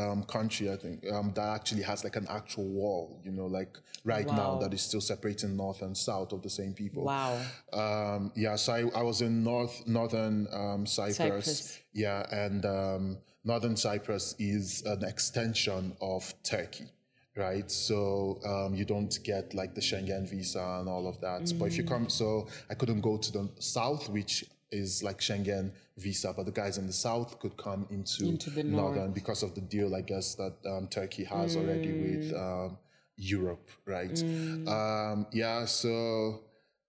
Speaker 1: um, country I think um, that actually has like an actual wall, you know, like right now that is still separating north and south of the same people.
Speaker 2: Wow.
Speaker 1: Um, yeah, so I, I was in north northern um, Cyprus.
Speaker 2: Cyprus.
Speaker 1: Yeah, and um, northern Cyprus is an extension of Turkey. Right, so um, you don't get like the Schengen visa and all of that. But if you come, so I couldn't go to the south, which is like Schengen visa, but the guys in the south could come into,
Speaker 2: Into the
Speaker 1: northern because of the deal, I guess, that um, Turkey has already with um, Europe, right? Um, yeah, so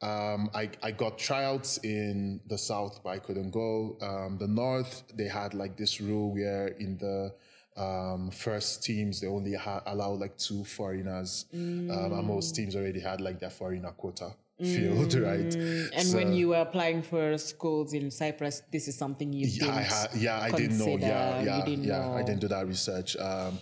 Speaker 1: um, I, I got tryouts in the south, but I couldn't go. Um, the north, they had like this rule where in the um, first teams they only ha- allow like two foreigners, um, and most teams already had like their foreigner quota filled, right?
Speaker 2: And when you were applying for schools in Cyprus, this is something you
Speaker 1: Yeah, I
Speaker 2: didn't
Speaker 1: had, yeah, I didn't know. Yeah, yeah, yeah. I didn't do that research. Um,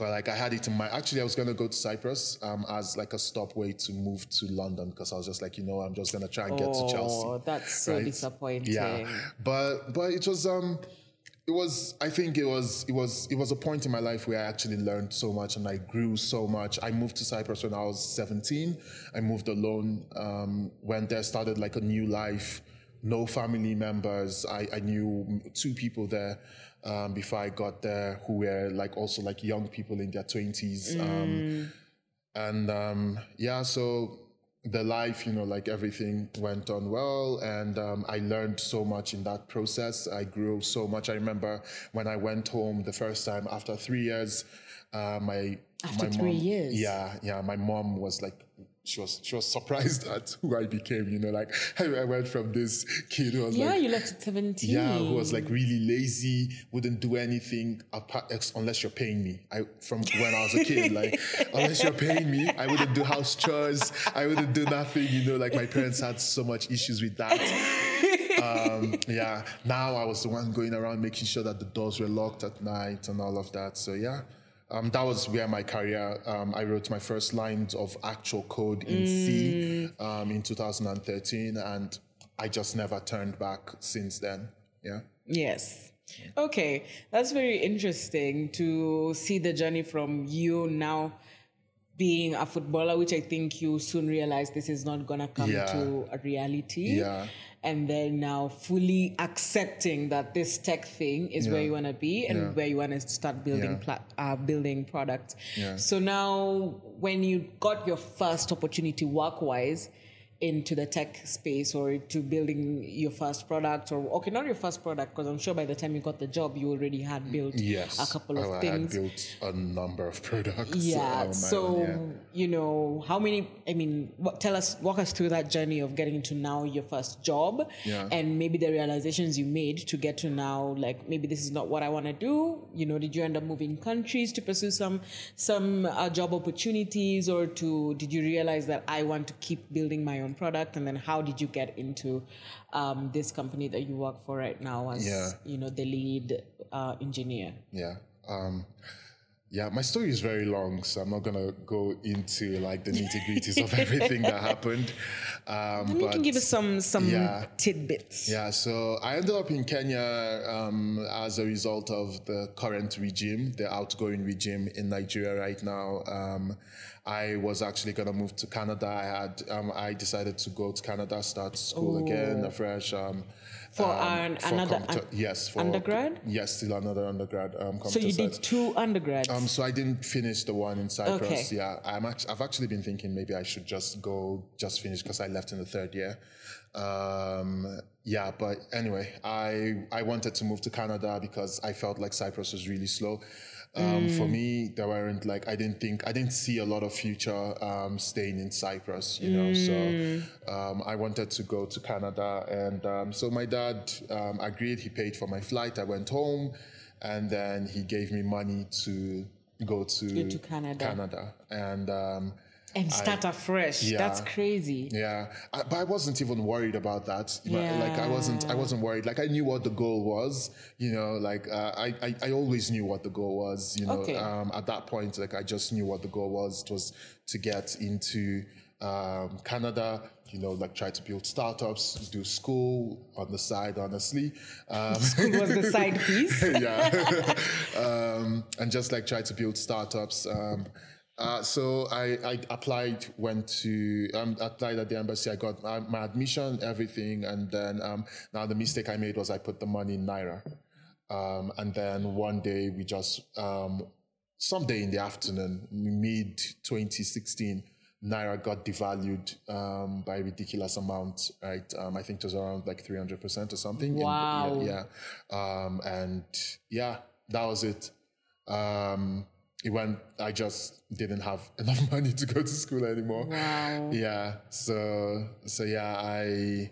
Speaker 1: but like I had it in my. Actually, I was gonna go to Cyprus um, as like a stopway to move to London because I was just like, you know, I'm just gonna try and get to Chelsea.
Speaker 2: Oh, that's so
Speaker 1: right?
Speaker 2: disappointing.
Speaker 1: Yeah, but but it was um, it was. I think it was it was it was a point in my life where I actually learned so much and I grew so much. I moved to Cyprus when I was 17. I moved alone. Um, went there, started like a new life. No family members. I, I knew two people there um, before I got there who were like also like young people in their 20s. Um, and um, yeah, so the life, you know, like everything went on well, and um, I learned so much in that process. I grew so much. I remember when I went home the first time after three years, uh, my
Speaker 2: After
Speaker 1: my
Speaker 2: three
Speaker 1: mom,
Speaker 2: years?
Speaker 1: yeah, yeah, my mom was like. She was she was surprised at who I became, you know, like I went from this kid who was
Speaker 2: Yeah,
Speaker 1: like
Speaker 2: you left at 17.
Speaker 1: yeah, who was like really lazy, wouldn't do anything apart, unless you're paying me. I from when I was a kid, like unless you're paying me, I wouldn't do house chores. I wouldn't do nothing. You know, like my parents had so much issues with that. Um, yeah, now I was the one going around making sure that the doors were locked at night and all of that. So yeah. Um, that was where my career. Um, I wrote my first lines of actual code in C
Speaker 2: Mm.
Speaker 1: um, in 2013, and I just never turned back since then. Yeah.
Speaker 2: Yes. Okay, that's very interesting to see the journey from you now being a footballer, which I think you soon realize this is not gonna come
Speaker 1: Yeah.
Speaker 2: to a reality.
Speaker 1: Yeah.
Speaker 2: And then now fully accepting that this tech thing is where you wanna be and
Speaker 1: Yeah.
Speaker 2: where you wanna start building
Speaker 1: Yeah.
Speaker 2: pla- uh, building products.
Speaker 1: Yeah.
Speaker 2: So now, when you got your first opportunity work-wise into the tech space or to building your first product, or okay, not your first product, because I'm sure by the time you got the job, you already had built
Speaker 1: Yes.
Speaker 2: a couple of
Speaker 1: Oh, I
Speaker 2: things.
Speaker 1: had built a number of products.
Speaker 2: Yeah. so
Speaker 1: own, yeah.
Speaker 2: you know how many? I mean, what, tell us, walk us through that journey of getting to now your first job,
Speaker 1: Yeah.
Speaker 2: and maybe the realizations you made to get to now. Like maybe this is not what I want to do. You know, did you end up moving countries to pursue some some uh, job opportunities, or to did you realize that I want to keep building my own product, and then how did you get into um, this company that you work for right now as
Speaker 1: Yeah.
Speaker 2: you know the lead uh, engineer?
Speaker 1: Yeah. Um, yeah, my story is very long, so I'm not gonna go into like the nitty gritties of everything that happened. Um,
Speaker 2: You
Speaker 1: but
Speaker 2: can give us some some
Speaker 1: yeah.
Speaker 2: tidbits.
Speaker 1: yeah, so I ended up in Kenya um, as a result of the current regime, the outgoing regime in Nigeria right now. Um, I was actually gonna move to Canada. I had um, I decided to go to Canada, start school again, afresh. Um,
Speaker 2: For
Speaker 1: um,
Speaker 2: an-
Speaker 1: for
Speaker 2: another
Speaker 1: computer-
Speaker 2: un-
Speaker 1: yes for
Speaker 2: undergrad?
Speaker 1: Yes, still another undergrad. Um,
Speaker 2: So you
Speaker 1: science.
Speaker 2: did two undergrads.
Speaker 1: Um, so I didn't finish the one in Cyprus.
Speaker 2: Okay.
Speaker 1: Yeah, I'm act- I've actually been thinking maybe I should just go, just finish because I left in the third year. Um, yeah, but anyway, I I wanted to move to Canada because I felt like Cyprus was really slow. Um, For me, there weren't like I didn't think I didn't see a lot of future um, staying in Cyprus, you know. So um, I wanted to go to Canada, and um, so my dad um, agreed. He paid for my flight. I went home, and then he gave me money to go to,
Speaker 2: to Canada.
Speaker 1: Canada, and um,
Speaker 2: and start afresh.
Speaker 1: yeah.
Speaker 2: That's crazy.
Speaker 1: yeah, I, but I wasn't even worried about that. Yeah. Like I wasn't, I wasn't worried. Like I knew what the goal was. You know, like uh, I, I, I always knew what the goal was. You know,
Speaker 2: Okay.
Speaker 1: um, at that point, like I just knew what the goal was. It was to get into um, Canada. You know, like try to build startups, do school on the side. Honestly, um,
Speaker 2: It was the side piece.
Speaker 1: yeah, um, and just like try to build startups. Um, uh, so I, I applied, went to um, applied at the embassy. I got my, my admission, everything, and then um, now the mistake I made was I put the money in naira, um, and then one day we just um, someday in the afternoon, mid 2016. Naira got devalued um, by a ridiculous amount, right? Um, I think it was around like 300% or something. in-
Speaker 2: Wow.
Speaker 1: yeah. yeah. Um, and yeah, that was it. Um, it went, I just didn't have enough money to go to school anymore.
Speaker 2: Wow.
Speaker 1: Yeah. So, so yeah, I,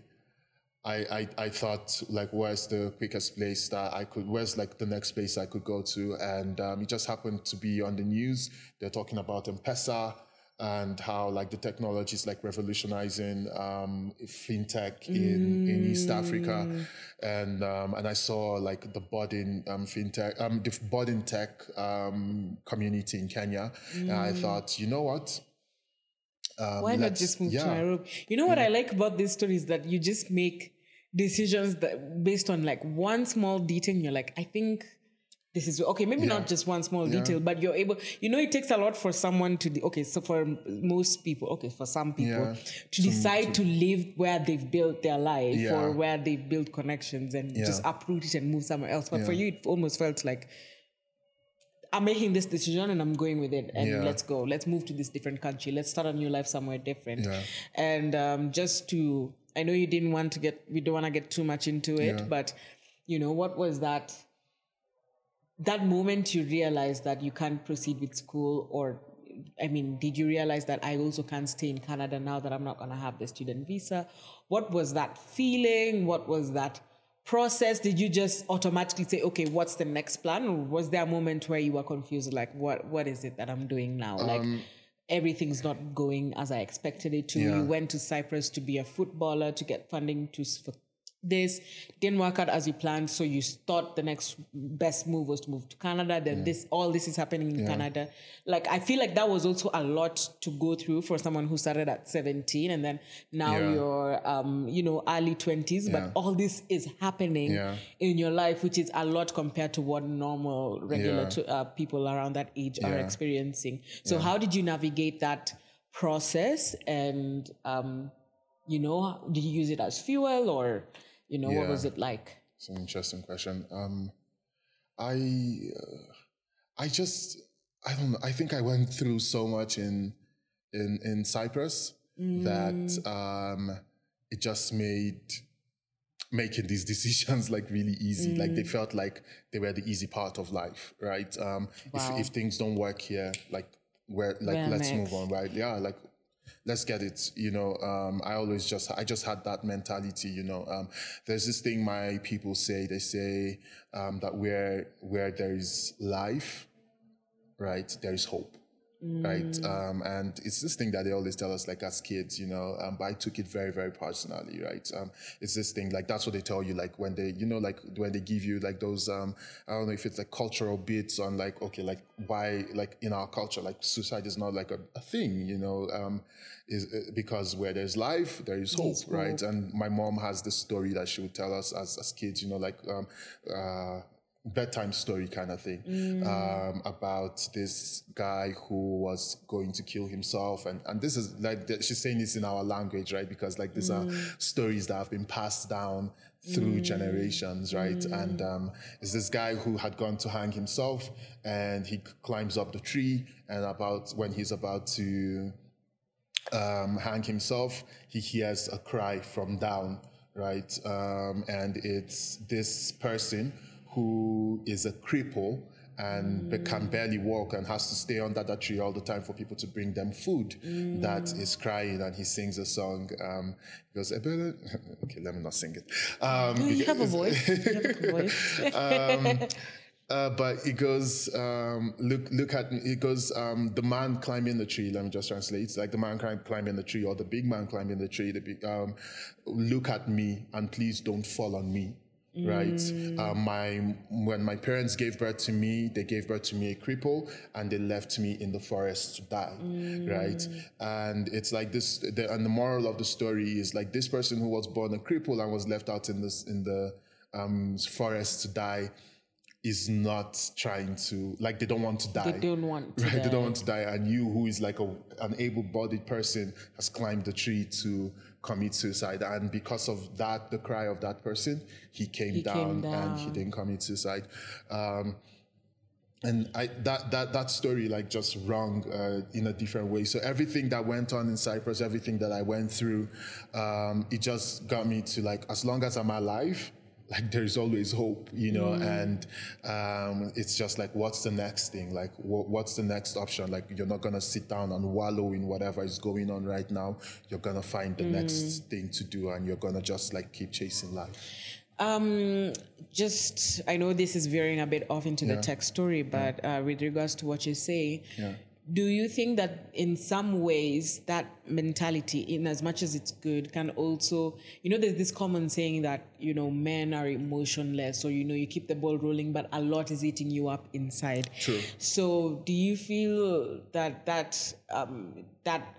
Speaker 1: I, I, I thought like, where's the quickest place that I could, where's like the next place I could go to? And um, it just happened to be on the news. They're talking about M-Pesa and how like the technology is like revolutionizing um, fintech in, in East Africa. And, um, and I saw like the budding um, fintech, um, the budding tech um, community in Kenya. And I thought, you know what? Um,
Speaker 2: Why not just move
Speaker 1: yeah.
Speaker 2: to Nairobi? You know what I like about this story is that you just make decisions that based on like one small detail. And you're like, I think this is okay. Maybe
Speaker 1: Yeah.
Speaker 2: not just one small detail, but you're able. You know, it takes a lot for someone to. de- Okay, so for most people, okay, for some people
Speaker 1: Yeah.
Speaker 2: to decide to, live where they've built their life
Speaker 1: Yeah.
Speaker 2: or where they've built connections and just uproot it and move somewhere else. But for you, it almost felt like. I'm making this decision and I'm going with it. And
Speaker 1: Yeah.
Speaker 2: let's go. Let's move to this different country. Let's start a new life somewhere different.
Speaker 1: Yeah.
Speaker 2: And um, just to, I know you didn't want to get, we don't want to get too much into it,
Speaker 1: Yeah.
Speaker 2: but you know, what was that? That moment you realize that you can't proceed with school, or I mean, did you realize that I also can't stay in Canada now that I'm not going to have the student visa? What was that feeling? What was that process? Did you just automatically say, okay, what's the next plan? Or was there a moment where you were confused, like, what, what is it that I'm doing now? Like, um, everything's not going as I expected it to.
Speaker 1: Yeah.
Speaker 2: You went to Cyprus to be a footballer, to get funding to, for this didn't work out as you planned so you thought the next best move was to move to canada then this all this is happening in canada like i feel like that was also a lot to go through for someone who started at 17 and then now
Speaker 1: Yeah.
Speaker 2: you're um you know early 20s
Speaker 1: Yeah.
Speaker 2: but all this is happening
Speaker 1: Yeah.
Speaker 2: in your life which is a lot compared to what normal regular
Speaker 1: Yeah.
Speaker 2: to, uh, people around that age are experiencing so how did you navigate that process and um you know did you use it as fuel or you know what was it like
Speaker 1: It's an interesting question. Um, I, uh, I just, I don't know. I think I went through so much in, in in Cyprus that um, it just made making these decisions like really easy. Like they felt like they were the easy part of life, right? Um,
Speaker 2: Wow.
Speaker 1: if if things don't work here, like where like let's move on, right? Yeah, like let's get it you know um, i always just i just had that mentality you know um, there's this thing my people say they say um, that where where there is life right there is hope right um, and it's this thing that they always tell us like as kids you know um, but i took it very very personally right? Um, it's this thing like that's what they tell you like when they you know like when they give you like those um, i don't know if it's like cultural bits on like okay like why like in our culture like suicide is not like a, a thing you know um, is uh, because where there's life there is hope right? and my mom has this story that she would tell us as, as kids you know like um, uh, bedtime story kind of thing um, about this guy who was going to kill himself and, and this is like the, she's saying this in our language right? Because like these are stories that have been passed down through generations right? And um, it's this guy who had gone to hang himself and he climbs up the tree and about when he's about to um, hang himself, he hears a cry from down, right? Um, and it's this person who is a cripple and be- can barely walk and has to stay under that tree all the time for people to bring them food that is crying and he sings a song um he goes "Ebele-" okay let me not sing it um
Speaker 2: you have a
Speaker 1: because-
Speaker 2: voice you have a voice
Speaker 1: uh, but it goes, um, look, look at me. It goes, um, the man climbing the tree. Let me just translate. It's like the man climbing the tree, or the big man climbing the tree. The big, um, look at me, and please don't fall on me. Right. Uh, my when my parents gave birth to me, they gave birth to me a cripple, and they left me in the forest to die. Right. And it's like this. The, and the moral of the story is like this person who was born a cripple and was left out in this in the um, forest to die is not trying to like they don't want to die.
Speaker 2: they don't want to
Speaker 1: right. They don't want to die, and you, who is like a an able-bodied person, has climbed the tree to commit suicide, and because of that, the cry of that person, he came,
Speaker 2: He
Speaker 1: down,
Speaker 2: came
Speaker 1: and he didn't commit suicide. Um, and I that that that story like just rung uh, in a different way. So everything that went on in Cyprus, everything that I went through, um, it just got me to like as long as I'm alive, like there is always hope, you know. And um, it's just like, what's the next thing? Like, wh- what's the next option? Like, you're not gonna sit down and wallow in whatever is going on right now. You're gonna find the next thing to do, and you're gonna just like keep chasing life.
Speaker 2: Um, just I know this is veering a bit off into the tech story, but uh, with regards to what you say, do you think that in some ways that mentality, in as much as it's good, can also, you know, there's this common saying that you know men are emotionless, or you know, you keep the ball rolling, but a lot is eating you up inside.
Speaker 1: True.
Speaker 2: So, do you feel that that um, that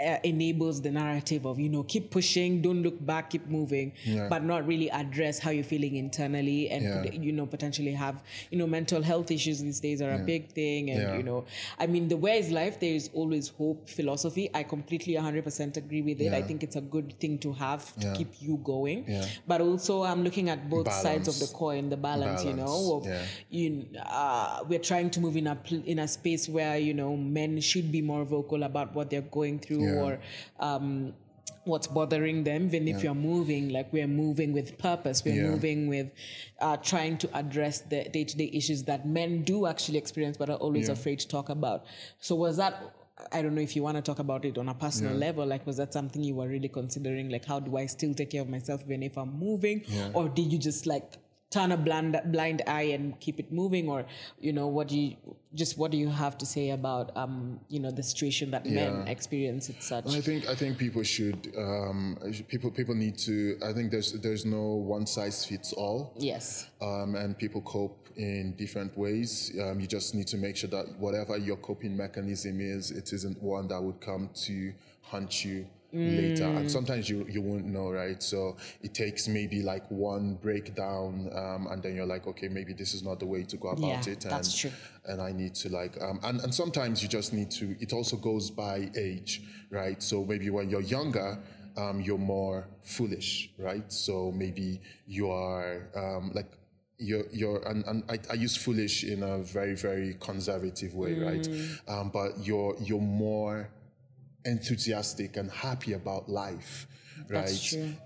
Speaker 2: uh, enables the narrative of you know keep pushing, don't look back, keep moving, but not really address how you're feeling internally, and
Speaker 1: Yeah.
Speaker 2: you know potentially have you know mental health issues these days are a big thing, and
Speaker 1: Yeah.
Speaker 2: you know I mean the where is life there is always hope philosophy. I completely 100% agree with it. I think it's a good thing to have to
Speaker 1: Yeah.
Speaker 2: keep you going,
Speaker 1: Yeah.
Speaker 2: but also I'm looking at both sides of the coin, the balance, you know,
Speaker 1: Balance,
Speaker 2: of
Speaker 1: yeah.
Speaker 2: you uh, we're trying to move in a pl- in a space where you know men should be more vocal about what they're going through
Speaker 1: Yeah.
Speaker 2: or um, what's bothering them even if you're moving like we're moving with purpose we're
Speaker 1: Yeah.
Speaker 2: moving with uh, trying to address the day-to-day issues that men do actually experience but are always
Speaker 1: Yeah.
Speaker 2: afraid to talk about so was that I don't know if you want to talk about it on a personal level. Like, was that something you were really considering? Like, how do I still take care of myself even if I'm moving? Or did you just like turn a blind blind eye and keep it moving or you know what do you just what do you have to say about um you know the situation that men experience it such
Speaker 1: I think I think people should um, people people need to. I think there's there's no one size fits all.
Speaker 2: yes
Speaker 1: um, and people cope in different ways. Um, you just need to make sure that whatever your coping mechanism is, it isn't one that would come to haunt you later. And sometimes you you won't know, right? So it takes maybe like one breakdown, um, and then you're like, okay, maybe this is not the way to go about
Speaker 2: Yeah,
Speaker 1: it. And,
Speaker 2: that's true.
Speaker 1: And I need to like, um, and and sometimes you just need to. It also goes by age, right? So maybe when you're younger. Um, you're more foolish, right? So maybe you are um, like you're you're and, and I, I use foolish in a very very conservative way right um, but you're you're more enthusiastic and happy about life right?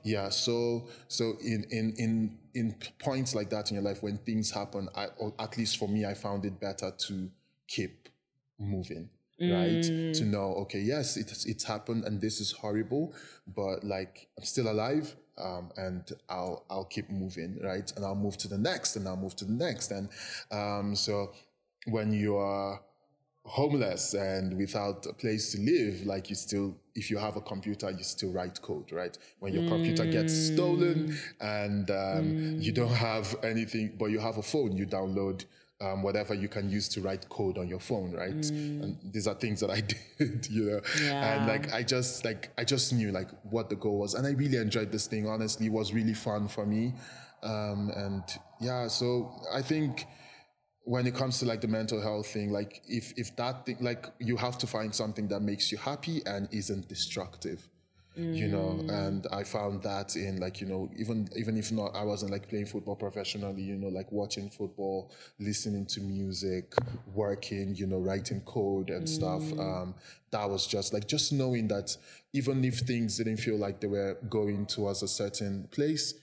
Speaker 1: yeah so so in in in in points like that in your life when things happen I, or at least for me i found it better to keep moving right? To know okay yes it's it's happened and this is horrible but like i'm still alive um, and I'll I'll keep moving, right? And I'll move to the next, and I'll move to the next, and um, so when you are homeless and without a place to live, like you still, if you have a computer, you still write code, right? When your computer gets stolen and um, you don't have anything, but you have a phone, you download um, whatever you can use to write code on your phone, right? And these are things that I did, you know.
Speaker 2: Yeah.
Speaker 1: And like I just like I just knew like what the goal was, and I really enjoyed this thing. Honestly, it was really fun for me. Um, and yeah, so I think when it comes to like the mental health thing, like if if that thing, like you have to find something that makes you happy and isn't destructive, you know. And I found that in like you know even even if not I wasn't like playing football professionally, you know, like watching football, listening to music, working, you know, writing code and stuff. Um, that was just like just knowing that even if things didn't feel like they were going towards a certain place.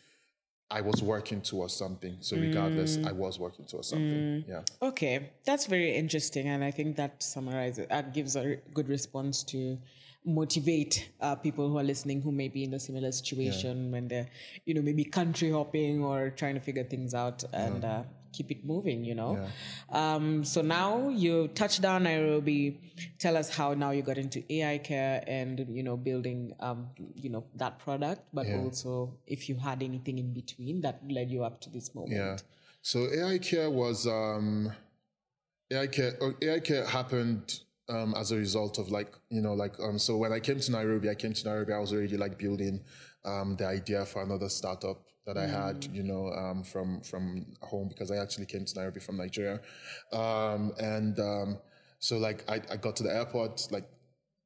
Speaker 1: I was working towards something. So regardless, I was working towards something. Yeah.
Speaker 2: Okay, that's very interesting, and I think that summarizes, that gives a good response to motivate uh, people who are listening who may be in a similar situation when they're, you know, maybe country hopping or trying to figure things out and uh, keep it moving. You know, um, so now you touched down Nairobi. Tell us how now you got into AiCare and you know building, um, you know, that product, but also if you had anything in between that led you up to this moment.
Speaker 1: Yeah. So AiCare was um, AiCare. oh, AiCare happened um, as a result of like you know like um. So when I came to Nairobi, I came to Nairobi. I was already like building um the idea for another startup that I had, you know, um, from from home because I actually came to Nairobi from Nigeria, um, and um, so like I, I got to the airport like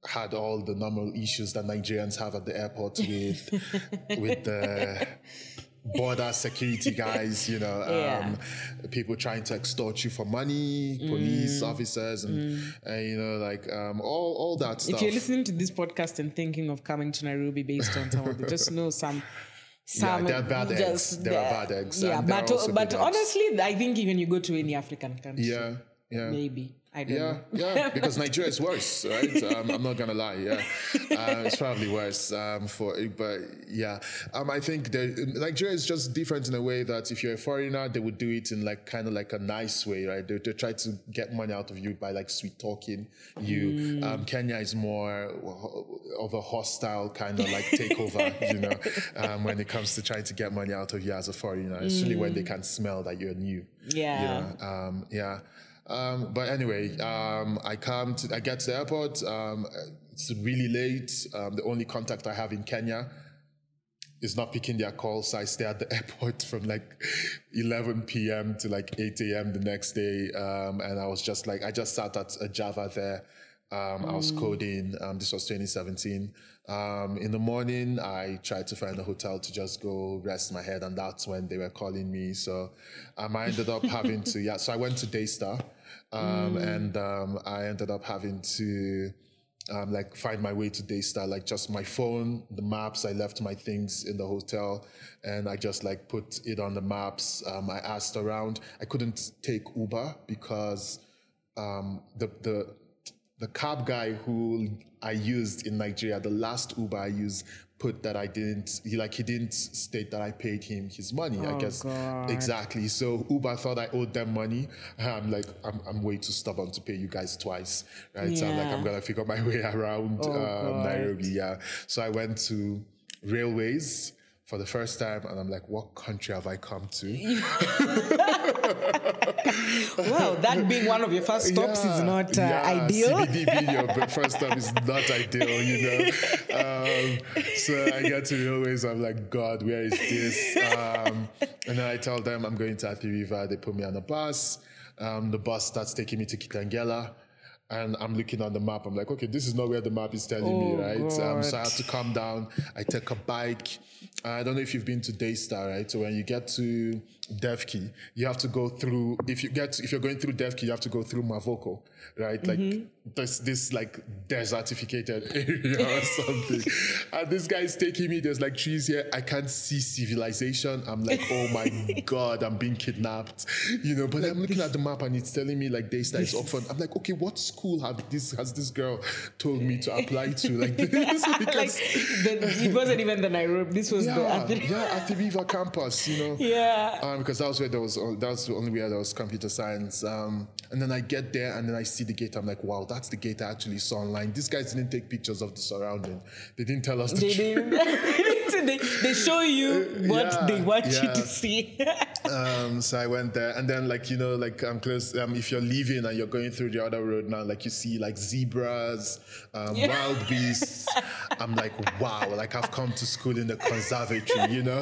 Speaker 1: had all the normal issues that Nigerians have at the airport with with the border security guys, you know,
Speaker 2: Yeah.
Speaker 1: um, people trying to extort you for money, police officers, and, and you know, like um, all all that stuff.
Speaker 2: If you're listening to this podcast and thinking of coming to Nairobi based on some of it, just know some. Some
Speaker 1: they're bad eggs. There are bad eggs,
Speaker 2: Yeah,
Speaker 1: are
Speaker 2: but but honestly, I think even you go to any African country,
Speaker 1: yeah, yeah.
Speaker 2: maybe
Speaker 1: Yeah,
Speaker 2: know.
Speaker 1: yeah, because Nigeria is worse, right? Um, I'm not gonna lie. Yeah, uh, it's probably worse um, for, but yeah, um, I think there, Nigeria is just different in a way that if you're a foreigner, they would do it in like kind of like a nice way, right? They, they try to get money out of you by like sweet talking you. Um, Kenya is more of a hostile kind of like takeover, you know, um, when it comes to trying to get money out of you as a foreigner, especially when they can smell that you're new.
Speaker 2: Yeah.
Speaker 1: You know? um, yeah. Um, but anyway, um, I come to, I get to the airport. Um, it's really late. Um, the only contact I have in Kenya is not picking their call, so I stay at the airport from like 11 p.m. to like 8 a.m. the next day. Um, and I was just like, I just sat at a Java there. Um, I was coding. Um, this was 2017. Um, in the morning, I tried to find a hotel to just go rest my head, and that's when they were calling me. So um, I ended up having to, yeah. So I went to Daystar, um, and um, I ended up having to um, like find my way to Daystar, like just my phone, the maps. I left my things in the hotel, and I just like put it on the maps. Um, I asked around. I couldn't take Uber because um, the the the cab guy who I used in Nigeria, the last Uber I used, put that I didn't, he like he didn't state that I paid him his money. I
Speaker 2: Oh,
Speaker 1: guess
Speaker 2: God.
Speaker 1: exactly. So Uber thought I owed them money. I'm like, I'm, I'm way too stubborn to pay you guys twice, right? So I'm like, I'm gonna figure my way around
Speaker 2: Oh,
Speaker 1: um, Nairobi. Yeah. So I went to railways for the first time, and I'm like, what country have I come to?
Speaker 2: Well, that being one of your first stops is not uh, ideal.
Speaker 1: CBD being your first stop is not ideal, you know. Um, so I get to railways. I'm like, God, where is this? Um, and then I tell them I'm going to Athi River. They put me on a bus. Um, the bus starts taking me to Kitengela. And I'm looking on the map. I'm like, okay, this is not where the map is telling
Speaker 2: Oh,
Speaker 1: me, right? Um, so I have to come down. I take a bike. I don't know if you've been to Daystar, right? So when you get to Devki, you have to go through. If you get, if you're going through Devki, you have to go through Mavoko, right? Like mm-hmm. this, this like desertificated area or something. and this guy is taking me. There's like trees here. I can't see civilization. I'm like, oh my god, I'm being kidnapped, you know. But I'm looking at the map and it's telling me like Daystar is open. I'm like, okay, what school have this has this girl told me to apply to? Like this
Speaker 2: like
Speaker 1: because.
Speaker 2: the, it wasn't even the Nairobi. This was the
Speaker 1: Yeah, yeah, the Viva campus, you know.
Speaker 2: Yeah.
Speaker 1: Um, because that was where there was that was the only where there was computer science. Um, and then I get there and then I see the gate. I'm like, wow, that's the gate I actually saw online. These guys didn't take pictures of the surrounding. They didn't tell us the
Speaker 2: They,
Speaker 1: truth.
Speaker 2: they, they show you what
Speaker 1: Yeah,
Speaker 2: they want you to see.
Speaker 1: Um, so I went there, and then like you know, like I'm close. Um, if you're leaving and you're going through the other road now, like you see like zebras, um, wild beasts. I'm like, wow, like I've come to school in the conservatory, you know.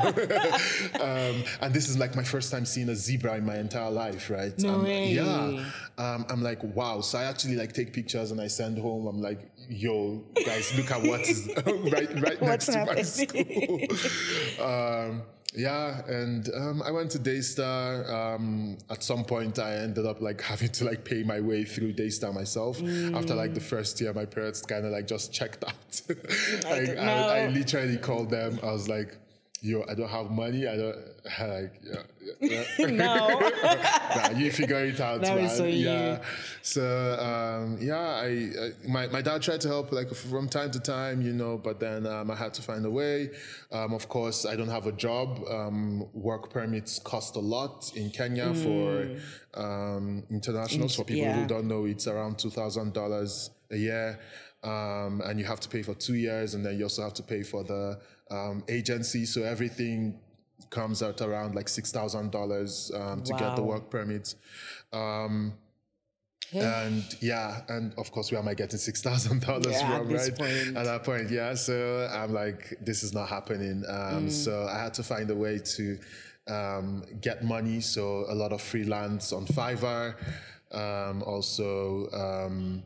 Speaker 1: um, and this is like my first time seeing a zebra in my entire life, right?
Speaker 2: No
Speaker 1: Um,
Speaker 2: way.
Speaker 1: Yeah. Um, I'm like, wow. So I actually like take pictures and I send home. I'm like, yo, guys, look at what is right right
Speaker 2: What's
Speaker 1: next to my school. um, yeah, and um, I went to Daystar. Um, at some point, I ended up like having to like pay my way through Daystar myself. After like the first year, my parents kind of like just checked out. like,
Speaker 2: don't
Speaker 1: I, I literally called them. I was like, "Yo, I don't have money. I don't like yeah, yeah,
Speaker 2: no.
Speaker 1: nah, you figure it out,
Speaker 2: That
Speaker 1: man.
Speaker 2: so you.
Speaker 1: yeah. So um, yeah, I, I my my dad tried to help like from time to time, you know, but then um, I had to find a way. Um, of course, I don't have a job. Um, work permits cost a lot in Kenya for um, internationals. For people
Speaker 2: Mm. yeah.
Speaker 1: who don't know, it's around two thousand dollars a year. Um, and you have to pay for two years, and then you also have to pay for the um, agency. So everything comes out around like six thousand dollars um, to get the work permit. Um, and yeah, and of course, where am I getting six thousand dollars
Speaker 2: Yeah, at
Speaker 1: from? Right
Speaker 2: point.
Speaker 1: at that point, yeah. So I'm like, this is not happening. Um, So I had to find a way to um, get money. So a lot of freelance on Fiverr. Um, also um,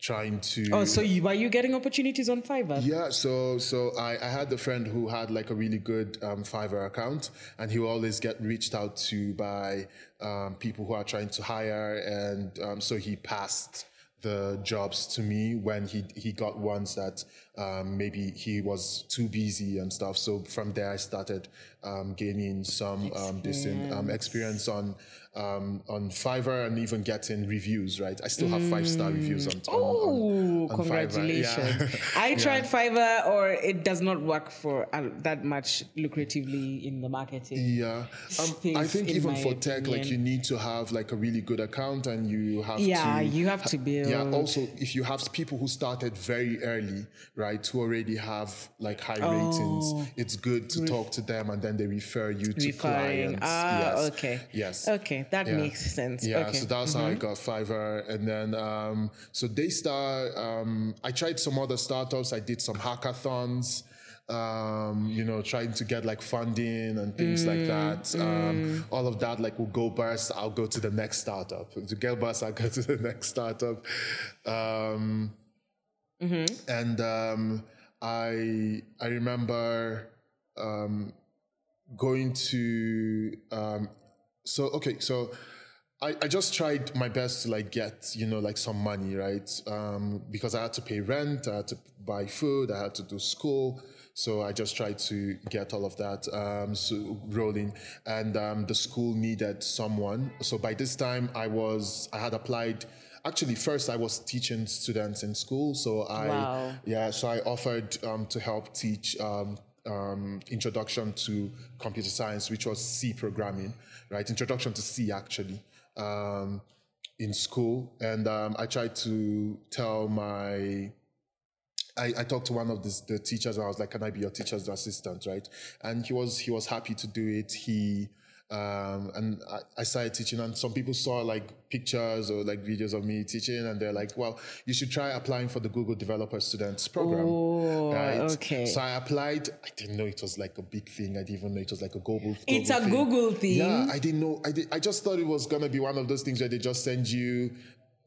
Speaker 1: trying to.
Speaker 2: Oh, so you, were you getting opportunities on Fiverr?
Speaker 1: Yeah, so so I, I had a friend who had like a really good um, Fiverr account, and he always get reached out to by um, people who are trying to hire, and um, so he passed the jobs to me when he he got ones that um, maybe he was too busy and stuff. So from there, I started um, gaining some um, decent um, experience on um, on Fiverr and even getting reviews. Right, I still have five star reviews on. on,
Speaker 2: Oh,
Speaker 1: on, on Fiverr.
Speaker 2: congratulations.
Speaker 1: Yeah.
Speaker 2: I tried Fiverr or it does not work for uh, that much lucratively in the marketing.
Speaker 1: Yeah, um, I think even for tech, like you need to have like a really good account, and you have
Speaker 2: Yeah,
Speaker 1: to.
Speaker 2: you have to build.
Speaker 1: Yeah. Also, if you have people who started very early, right, who already have like high ratings, it's good to talk to them, and then they refer you to
Speaker 2: Referring.
Speaker 1: clients.
Speaker 2: Ah,
Speaker 1: yes.
Speaker 2: okay.
Speaker 1: Yes.
Speaker 2: Okay, that
Speaker 1: Yeah.
Speaker 2: makes sense.
Speaker 1: Yeah,
Speaker 2: okay.
Speaker 1: so that's how I got Fiverr, and then um, so Daystar. Um, I tried some other startups. I did some hackathons. Um, you know, trying to get like funding and things like that. Um, all of that like will go burst. I'll go to the next startup. To get burst, I'll go to the next startup. Um, And um, I I remember um, going to um, so okay so I, I just tried my best to like get you know like some money right? Um, because I had to pay rent I had to buy food I had to do school. So I just tried to get all of that um, so rolling. And um, the school needed someone. So by this time I was I had applied. Actually first I was teaching students in school, so I
Speaker 2: Wow.
Speaker 1: yeah, so I offered um, to help teach um, um, introduction to computer science, which was C programming, right? Introduction to C actually um, in school, and um, I tried to tell my I, I talked to one of the, the teachers and I was like, "Can I be your teacher's assistant?" Right, and he was he was happy to do it. He um, and I, I started teaching, and some people saw like pictures or like videos of me teaching, and they're like, "Well, you should try applying for the Google Developer Students Program."
Speaker 2: Oh,
Speaker 1: right?
Speaker 2: okay.
Speaker 1: So I applied. I didn't know it was like a big thing. I didn't even know it was like a global. Thing.
Speaker 2: It's
Speaker 1: global
Speaker 2: a Google thing.
Speaker 1: Yeah, I didn't know. I did. I just thought it was gonna be one of those things where they just send you,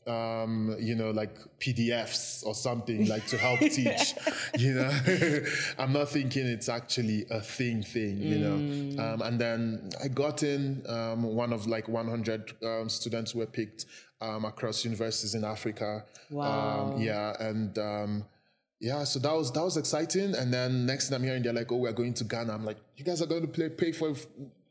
Speaker 1: um, you know, like PDFs or something like to help teach. You know, I'm not thinking it's actually a thing thing. You
Speaker 2: Mm.
Speaker 1: know, um, and then I got in. Um, one of like 100 um, students were picked um, across universities in Africa.
Speaker 2: Wow.
Speaker 1: Um, yeah, and. Um, yeah, so that was that was exciting. And then next thing I'm hearing, they're like, "Oh, we're going to Ghana." I'm like, "You guys are going to play, pay for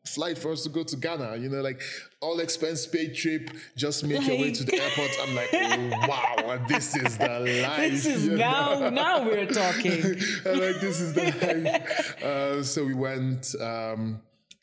Speaker 1: flight for us to go to Ghana?" You know, like all expense paid trip. Just make your way to the airport. I'm like, oh, "Wow, this is the life."
Speaker 2: This is
Speaker 1: you know?
Speaker 2: now now we're talking.
Speaker 1: I'm like, this is the life. Uh, so we went, um,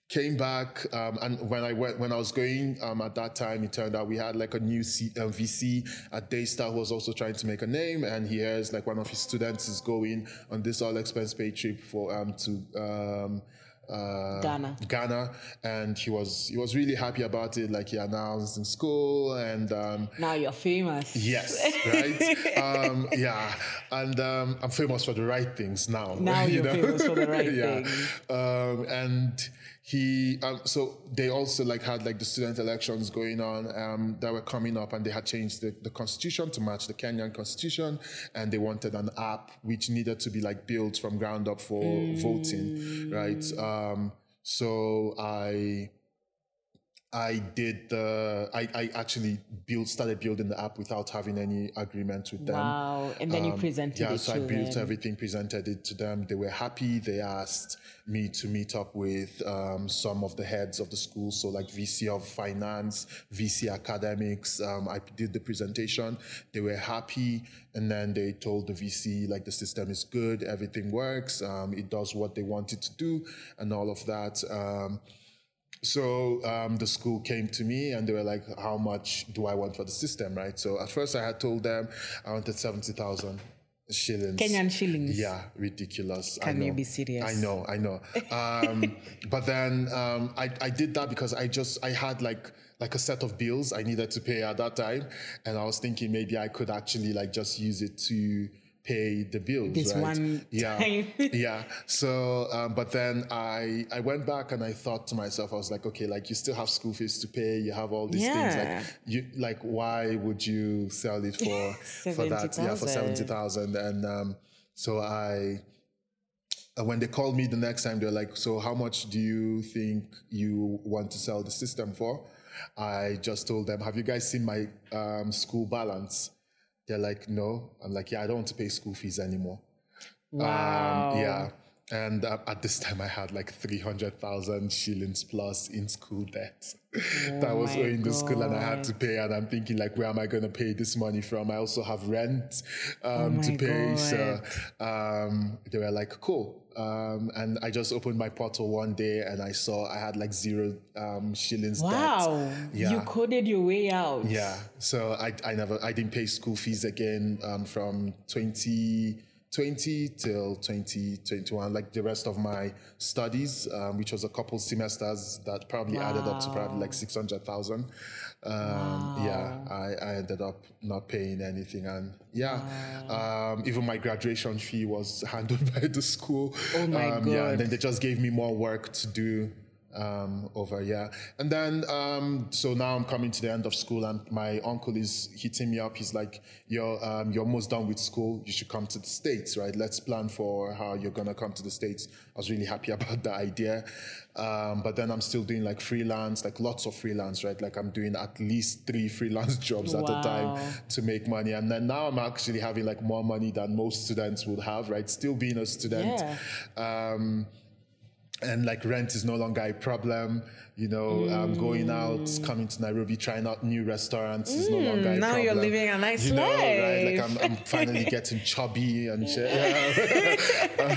Speaker 1: came back, um, and when I went, when I was going um, at that time, it turned out we had like a new C, uh, VC at Daystar who was also trying to make a name, and he hears like one of his students is going on this all expense paid trip for um, to. Uh,
Speaker 2: Ghana.
Speaker 1: Ghana, and he was he was really happy about it. Like he announced in school, and um,
Speaker 2: Now you're famous.
Speaker 1: Yes, right. um, yeah, and um, I'm famous for the right things now.
Speaker 2: Now
Speaker 1: you
Speaker 2: you're
Speaker 1: know?
Speaker 2: famous for the right
Speaker 1: yeah.
Speaker 2: things.
Speaker 1: Um, and he, um, so they also like had like the student elections going on um, that were coming up, and they had changed the, the constitution to match the Kenyan constitution, and they wanted an app which needed to be like built from ground up for voting, right? Um, so I. I did the. I, I actually built started building the app without having any agreement with them.
Speaker 2: Wow. And then you presented
Speaker 1: Um, Yeah,
Speaker 2: it
Speaker 1: so
Speaker 2: to
Speaker 1: I built
Speaker 2: them.
Speaker 1: everything, presented it to them. They were happy. They asked me to meet up with um, some of the heads of the school, so like VC of finance, VC academics. Um, I did the presentation. They were happy, and then they told the VC like the system is good, everything works, um, it does what they want it to do, and all of that. So um, the school came to me and they were like, "How much do I want for the system?" Right. So at first I had told them I wanted seventy thousand shillings.
Speaker 2: Kenyan shillings.
Speaker 1: Yeah, ridiculous.
Speaker 2: Can you be serious?
Speaker 1: I know, I know. Um, but then um, I I did that because I just I had like like a set of bills I needed to pay at that time, and I was thinking maybe I could actually like just use it to pay the bills.
Speaker 2: This
Speaker 1: right?
Speaker 2: one
Speaker 1: yeah, yeah. So, um, but then I I went back and I thought to myself, I was like, okay, like you still have school fees to pay, you have all these things.
Speaker 2: Yeah.
Speaker 1: Like you, like why would you sell it for for that? Yeah, for
Speaker 2: 70,000.
Speaker 1: seventy thousand. And um, so I. uh, When they called me the next time, they're like, "So, how much do you think you want to sell the system for?" I just told them, "Have you guys seen my um, school balance?" They're like, "No." I'm like, "Yeah, I don't want to pay school fees anymore."
Speaker 2: Wow.
Speaker 1: Um, yeah. And uh, at this time, I had like 300,000 shillings plus in school debt oh that was owing the school, and I had to pay. And I'm thinking, like, where am I going to pay this money from? I also have rent oh um,
Speaker 2: oh to
Speaker 1: pay. God. So um, they were like, cool. Um, and I just opened my portal one day and I saw I had like zero um, shillings
Speaker 2: wow.
Speaker 1: debt. Yeah.
Speaker 2: You coded your way out.
Speaker 1: Yeah. So I, I never, I didn't pay school fees again um, from 20. 20 till 2021, 20, like the rest of my studies, um, which was a couple semesters that probably wow. added up to probably like 600,000. Um, wow. Yeah, I, I, ended up not paying anything. And yeah, wow. um, even my graduation fee was handled by the school.
Speaker 2: Oh my
Speaker 1: God. Yeah, and then they just gave me more work to do um, over yeah. And then um, so now i'm coming to the end of school and my uncle is hitting me up. He's like you're um, you're almost done with school. You should come to the states right? Let's plan for how you're gonna come to the states. I was really happy about the idea. Um, but then i'm still doing like freelance like lots of freelance right? Like i'm doing at least three freelance jobs at a time to make money. And then now i'm actually having like more money than most students would have right? Still being a student.
Speaker 2: Yeah.
Speaker 1: um, and like rent is no longer a problem. You know, um, going out,
Speaker 2: Mm.
Speaker 1: coming to Nairobi, trying out new restaurants is no longer a
Speaker 2: now
Speaker 1: problem.
Speaker 2: Now you're living a nice
Speaker 1: you know, Right? Like. I'm, I'm finally getting chubby and shit. Yeah,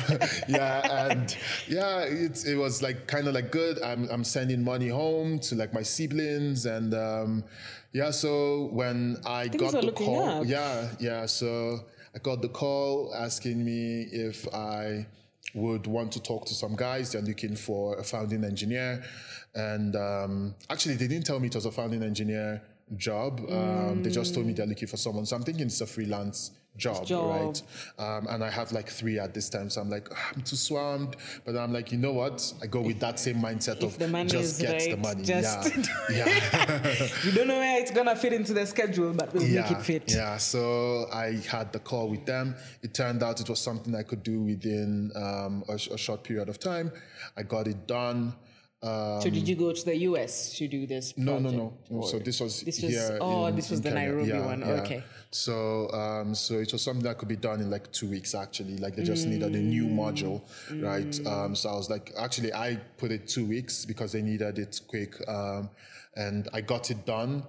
Speaker 1: yeah, and yeah, it it was like kind of like good. I'm I'm sending money home to like my siblings and um, yeah. So when I
Speaker 2: Things
Speaker 1: got the call,
Speaker 2: up.
Speaker 1: yeah, yeah. So I got the call asking me if I would want to talk to some guys. They're looking for a founding engineer. And um, actually, they didn't tell me it was a founding engineer job. Um, They just told me they're looking for someone. So I'm thinking it's a freelance job,
Speaker 2: Job.
Speaker 1: right? Um, and I have like three at this time. So I'm like, "Ah, I'm too swamped. But I'm like, you know what? I go with that same mindset of
Speaker 2: the money
Speaker 1: just get the money.
Speaker 2: just-
Speaker 1: yeah. yeah.
Speaker 2: We don't know where it's gonna fit into the schedule, but we'll make it fit.
Speaker 1: Yeah, so I had the call with them. It turned out it was something I could do within um, a, sh- a short period of time. I got it done. Um,
Speaker 2: So did you go to the US to do this?
Speaker 1: no, no, no, no. So this was
Speaker 2: This was-
Speaker 1: here.
Speaker 2: oh,
Speaker 1: in-
Speaker 2: this was the
Speaker 1: Kenya.
Speaker 2: Nairobi
Speaker 1: Yeah,
Speaker 2: one.
Speaker 1: yeah.
Speaker 2: Okay.
Speaker 1: So, um, so it was something that could be done in like two weeks. Actually, like they just needed a new
Speaker 2: Mm.
Speaker 1: module, right? Um, so I was like, actually, I put it two weeks because they needed it quick, um, and I got it done.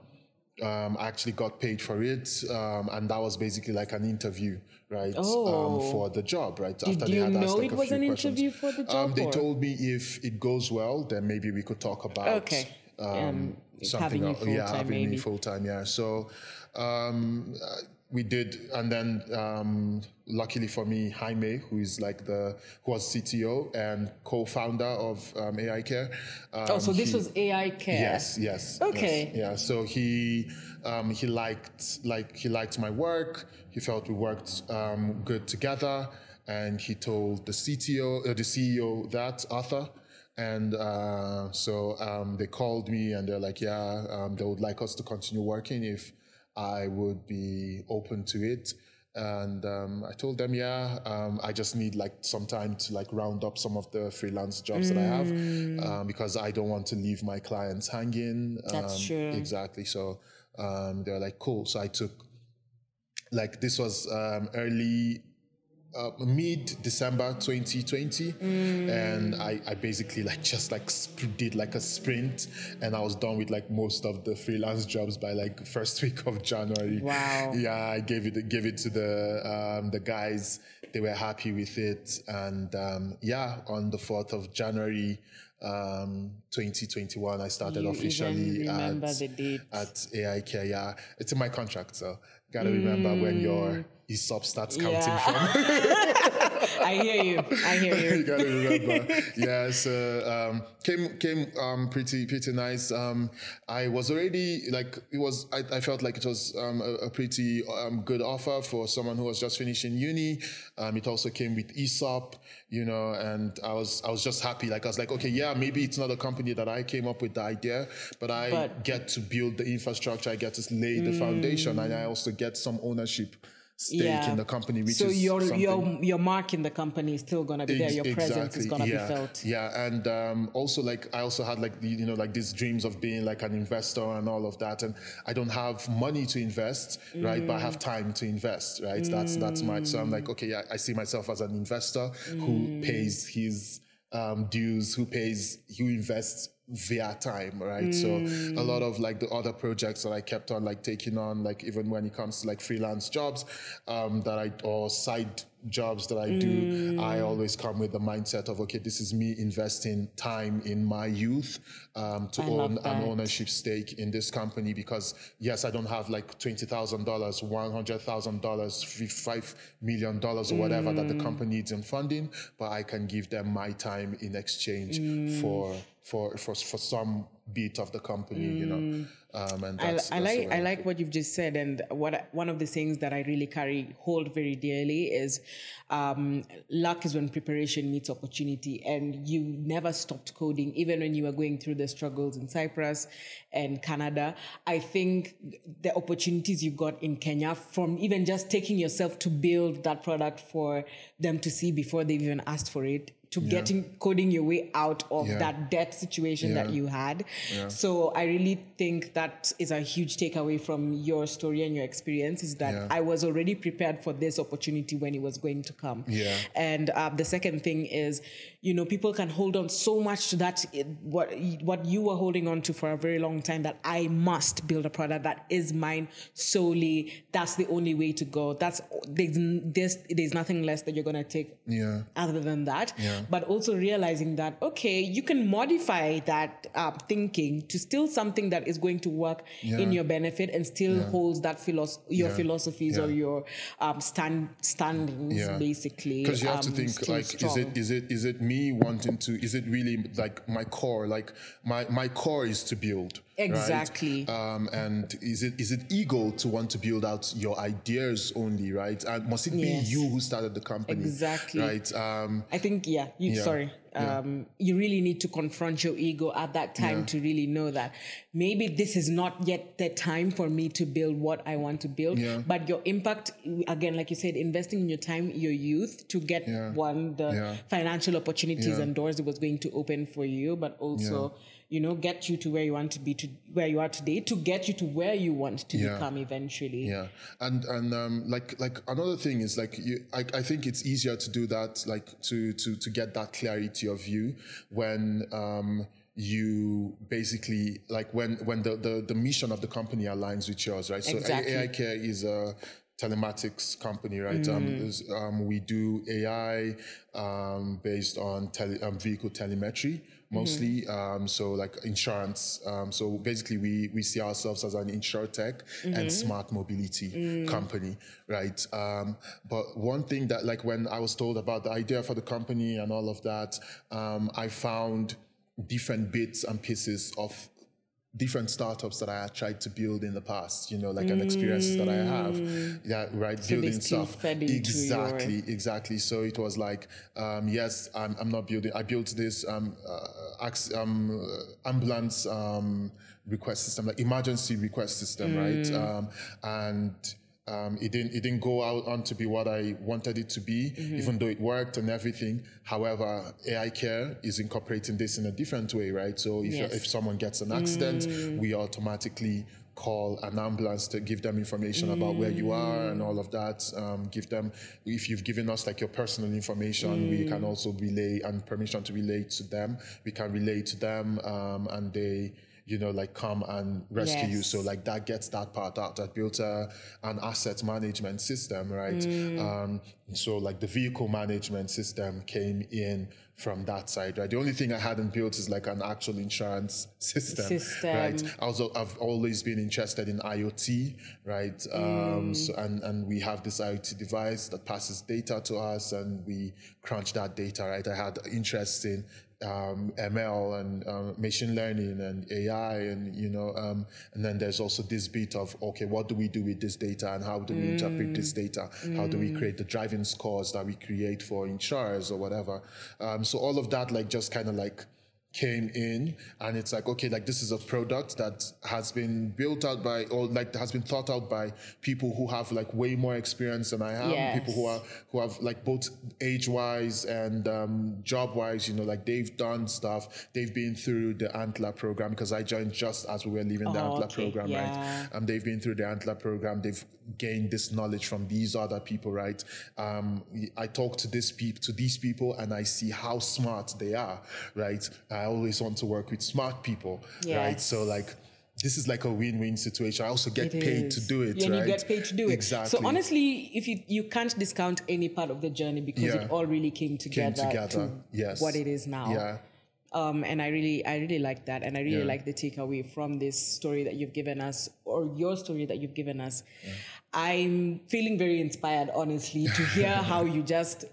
Speaker 1: Um, I actually got paid for it, um, and that was basically like an interview, right?
Speaker 2: Oh.
Speaker 1: Um, for the job, right?
Speaker 2: Did you know it was an interview for the
Speaker 1: Um, they
Speaker 2: or-
Speaker 1: told me if it goes well, then maybe we could talk about
Speaker 2: Okay.
Speaker 1: um,
Speaker 2: Um,
Speaker 1: something
Speaker 2: having you
Speaker 1: yeah, having me full time. Yeah. So um, uh, we did, and then um, luckily for me, Jaime, who is like the who was CTO and co-founder of um, AiCare. Um,
Speaker 2: Oh, so this
Speaker 1: he-
Speaker 2: was AiCare.
Speaker 1: Yes, yes.
Speaker 2: Okay.
Speaker 1: yes, yeah. So he um, he liked like he liked my work. He felt we worked um, good together, and he told the CTO, uh, the CEO that Arthur. And uh, so um, they called me and they're like, yeah, um, they would like us to continue working if I would be open to it. And um, I told them, yeah, um, I just need like some time to like round up some of the freelance jobs that I have um, because I don't want to leave my clients hanging.
Speaker 2: That's
Speaker 1: Um,
Speaker 2: true.
Speaker 1: Exactly. So um, they were like, cool. So I took like this was um, early uh, mid December 2020, and I, I basically like just like sp- did like a sprint, and I was done with like most of the freelance jobs by like first week of January.
Speaker 2: Wow.
Speaker 1: Yeah, I gave it gave it to the um, the guys. They were happy with it, and um, yeah, on the fourth of January. Um, 2021, I started
Speaker 2: You
Speaker 1: officially at, at AiCare. Yeah, it's in my contract, so gotta remember when your ESOP starts counting
Speaker 2: Yeah.
Speaker 1: from.
Speaker 2: I hear you. I hear
Speaker 1: you
Speaker 2: you.
Speaker 1: gotta remember. yeah, so um, came came um, pretty pretty nice. Um, I was already like it was. I, I felt like it was um, a, a pretty um, good offer for someone who was just finishing uni. Um, it also came with ESOP, you know, and I was I was just happy. Like I was like, okay, yeah, maybe it's not a company that I came up with the idea, but I
Speaker 2: But-
Speaker 1: get to build the infrastructure. I get to lay the foundation, and I also get some ownership stake in the company, which
Speaker 2: so
Speaker 1: is
Speaker 2: your
Speaker 1: something
Speaker 2: your your mark in the company is still gonna be there. Your presence is gonna
Speaker 1: yeah.
Speaker 2: be felt.
Speaker 1: Yeah, and um, also like I also had like you know like these dreams of being like an investor and all of that, and I don't have money to invest, right? But I have time to invest, right? That's that's my so I'm like okay, yeah, I see myself as an investor who pays his um, dues, who pays, who invests via time, right? So a lot of like the other projects that I kept on like taking on, like even when it comes to like freelance jobs, um, that I or side jobs that I do, I always come with the mindset of okay, this is me investing time in my youth um, to
Speaker 2: I
Speaker 1: own an ownership stake in this company because yes, I don't have like twenty thousand dollars, one hundred thousand dollars, five million dollars or whatever that the
Speaker 2: Mm.
Speaker 1: company needs in funding, but I can give them my time in exchange
Speaker 2: Mm.
Speaker 1: for for for for some bit of the company, you know. Um, and
Speaker 2: I,
Speaker 1: that's,
Speaker 2: I
Speaker 1: that's
Speaker 2: like I like what you've just said, and what I- one of the things that I really carry hold very dearly is um, luck is when preparation meets opportunity, and you never stopped coding, even when you were going through the struggles in Cyprus and Canada. I think the opportunities you got in Kenya from even just taking yourself to build that product for them to see before they've even asked for it. To getting coding your way out of
Speaker 1: Yeah.
Speaker 2: that debt situation that you had. So I really think that is a huge takeaway from your story and your experience is that
Speaker 1: Yeah.
Speaker 2: I was already prepared for this opportunity when it was going to come.
Speaker 1: Yeah.
Speaker 2: And uh, the second thing is, you know, people can hold on so much to that eh, what what you were holding on to for a very long time that I must build a product that is mine solely. That's the only way to go. That's there's there's, there's nothing less that you're gonna take
Speaker 1: Yeah.
Speaker 2: other than that.
Speaker 1: Yeah.
Speaker 2: But also realizing that okay, you can modify that uh, thinking to still something that is going to work in your benefit and still holds that philos- your
Speaker 1: Yeah.
Speaker 2: philosophies or your um, stand standings
Speaker 1: Yeah.
Speaker 2: basically.
Speaker 1: because you have to
Speaker 2: um,
Speaker 1: think
Speaker 2: still
Speaker 1: like is it is it is it me wanting to is it really like my core like my my core is to build right?
Speaker 2: Exactly.
Speaker 1: um and is it is it ego to want to build out your ideas only right and must it be
Speaker 2: Yes.
Speaker 1: you who started the company
Speaker 2: Exactly.
Speaker 1: right um
Speaker 2: I think yeah. You
Speaker 1: Yeah.
Speaker 2: sorry.
Speaker 1: Yeah.
Speaker 2: Um, you really need to confront your ego at that time
Speaker 1: Yeah.
Speaker 2: to really know that maybe this is not yet the time for me to build what I want to build.
Speaker 1: Yeah.
Speaker 2: But your impact, again, like you said, investing in your time, your youth to get
Speaker 1: Yeah.
Speaker 2: one the
Speaker 1: Yeah.
Speaker 2: financial opportunities
Speaker 1: Yeah.
Speaker 2: and doors it was going to open for you, but also. You know, get you to where you want to be, to where you are today, to get you to where you want to
Speaker 1: Yeah.
Speaker 2: become eventually.
Speaker 1: Yeah, and and um, like like another thing is like you, I, I think it's easier to do that like to to to get that clarity of view when um you basically like when when the the, the mission of the company aligns with yours, right? So
Speaker 2: Exactly.
Speaker 1: AiCare is a telematics company, right? Um, is, um, we do AI um, based on tele, um, vehicle telemetry mostly. Um, so like insurance. Um, so basically, we we see ourselves as an insure tech and smart mobility company, right? Um, but one thing that like when I was told about the idea for the company and all of that, um, I found different bits and pieces of different startups that I had tried to build in the past, you know, like an experiences that I have. Yeah, right.
Speaker 2: they
Speaker 1: building stuff.
Speaker 2: into your-
Speaker 1: Exactly, exactly. So it was like, um, yes, I'm, I'm not building, I built this um, uh, um, uh, ambulance um, request system, like emergency request system, right? Um, and um, it didn't it didn't go out on to be what I wanted it to be, even though it worked and everything. However, AiCare is incorporating this in a different way, right? So if
Speaker 2: Yes.
Speaker 1: if someone gets an accident, we automatically call an ambulance to give them information about where you are and all of that. Um, give them if you've given us like your personal information, we can also relay and permission to relay to them. We can relay to them, um, and they you know, like come and rescue you. So like that gets that part out. That built a, an asset management system, right? Um, so like the vehicle management system came in from that side, right? The only thing I hadn't built is like an actual insurance system,
Speaker 2: System.
Speaker 1: right? Also, I've always been interested in IoT, right? Um, so, and, and we have this IoT device that passes data to us and we crunch that data, right? I had interest in um, ML and um, machine learning and AI, and you know, um, and then there's also this bit of okay, what do we do with this data, and how do we interpret this data? How do we create the driving scores that we create for insurers or whatever? Um, so all of that, like, just kind of like came in and it's like okay like this is a product that has been built out by or like has been thought out by people who have like way more experience than i have people who are who have like both age wise and um, job wise you know like they've done stuff. They've been through the antler program because i joined just as we were leaving the
Speaker 2: Oh,
Speaker 1: antler
Speaker 2: okay,
Speaker 1: program
Speaker 2: yeah.
Speaker 1: right um, they've been through the antler program. They've gained this knowledge from these other people right? Um, i talk to this peop- to these people and i see how smart they are right i always want to work with smart people right so like this is like a win-win situation i also get
Speaker 2: It
Speaker 1: paid
Speaker 2: is.
Speaker 1: to do it
Speaker 2: Yeah,
Speaker 1: right
Speaker 2: you get paid to do it.
Speaker 1: exactly
Speaker 2: So honestly, if you you can't discount any part of the journey because
Speaker 1: Yeah.
Speaker 2: it all really came together,
Speaker 1: together,
Speaker 2: to
Speaker 1: yes.
Speaker 2: what it is now.
Speaker 1: yeah
Speaker 2: Um, and I really, I really like that, and I really
Speaker 1: Yeah.
Speaker 2: like the takeaway from this story that you've given us, or your story that you've given us. I'm feeling very inspired, honestly, to hear how you just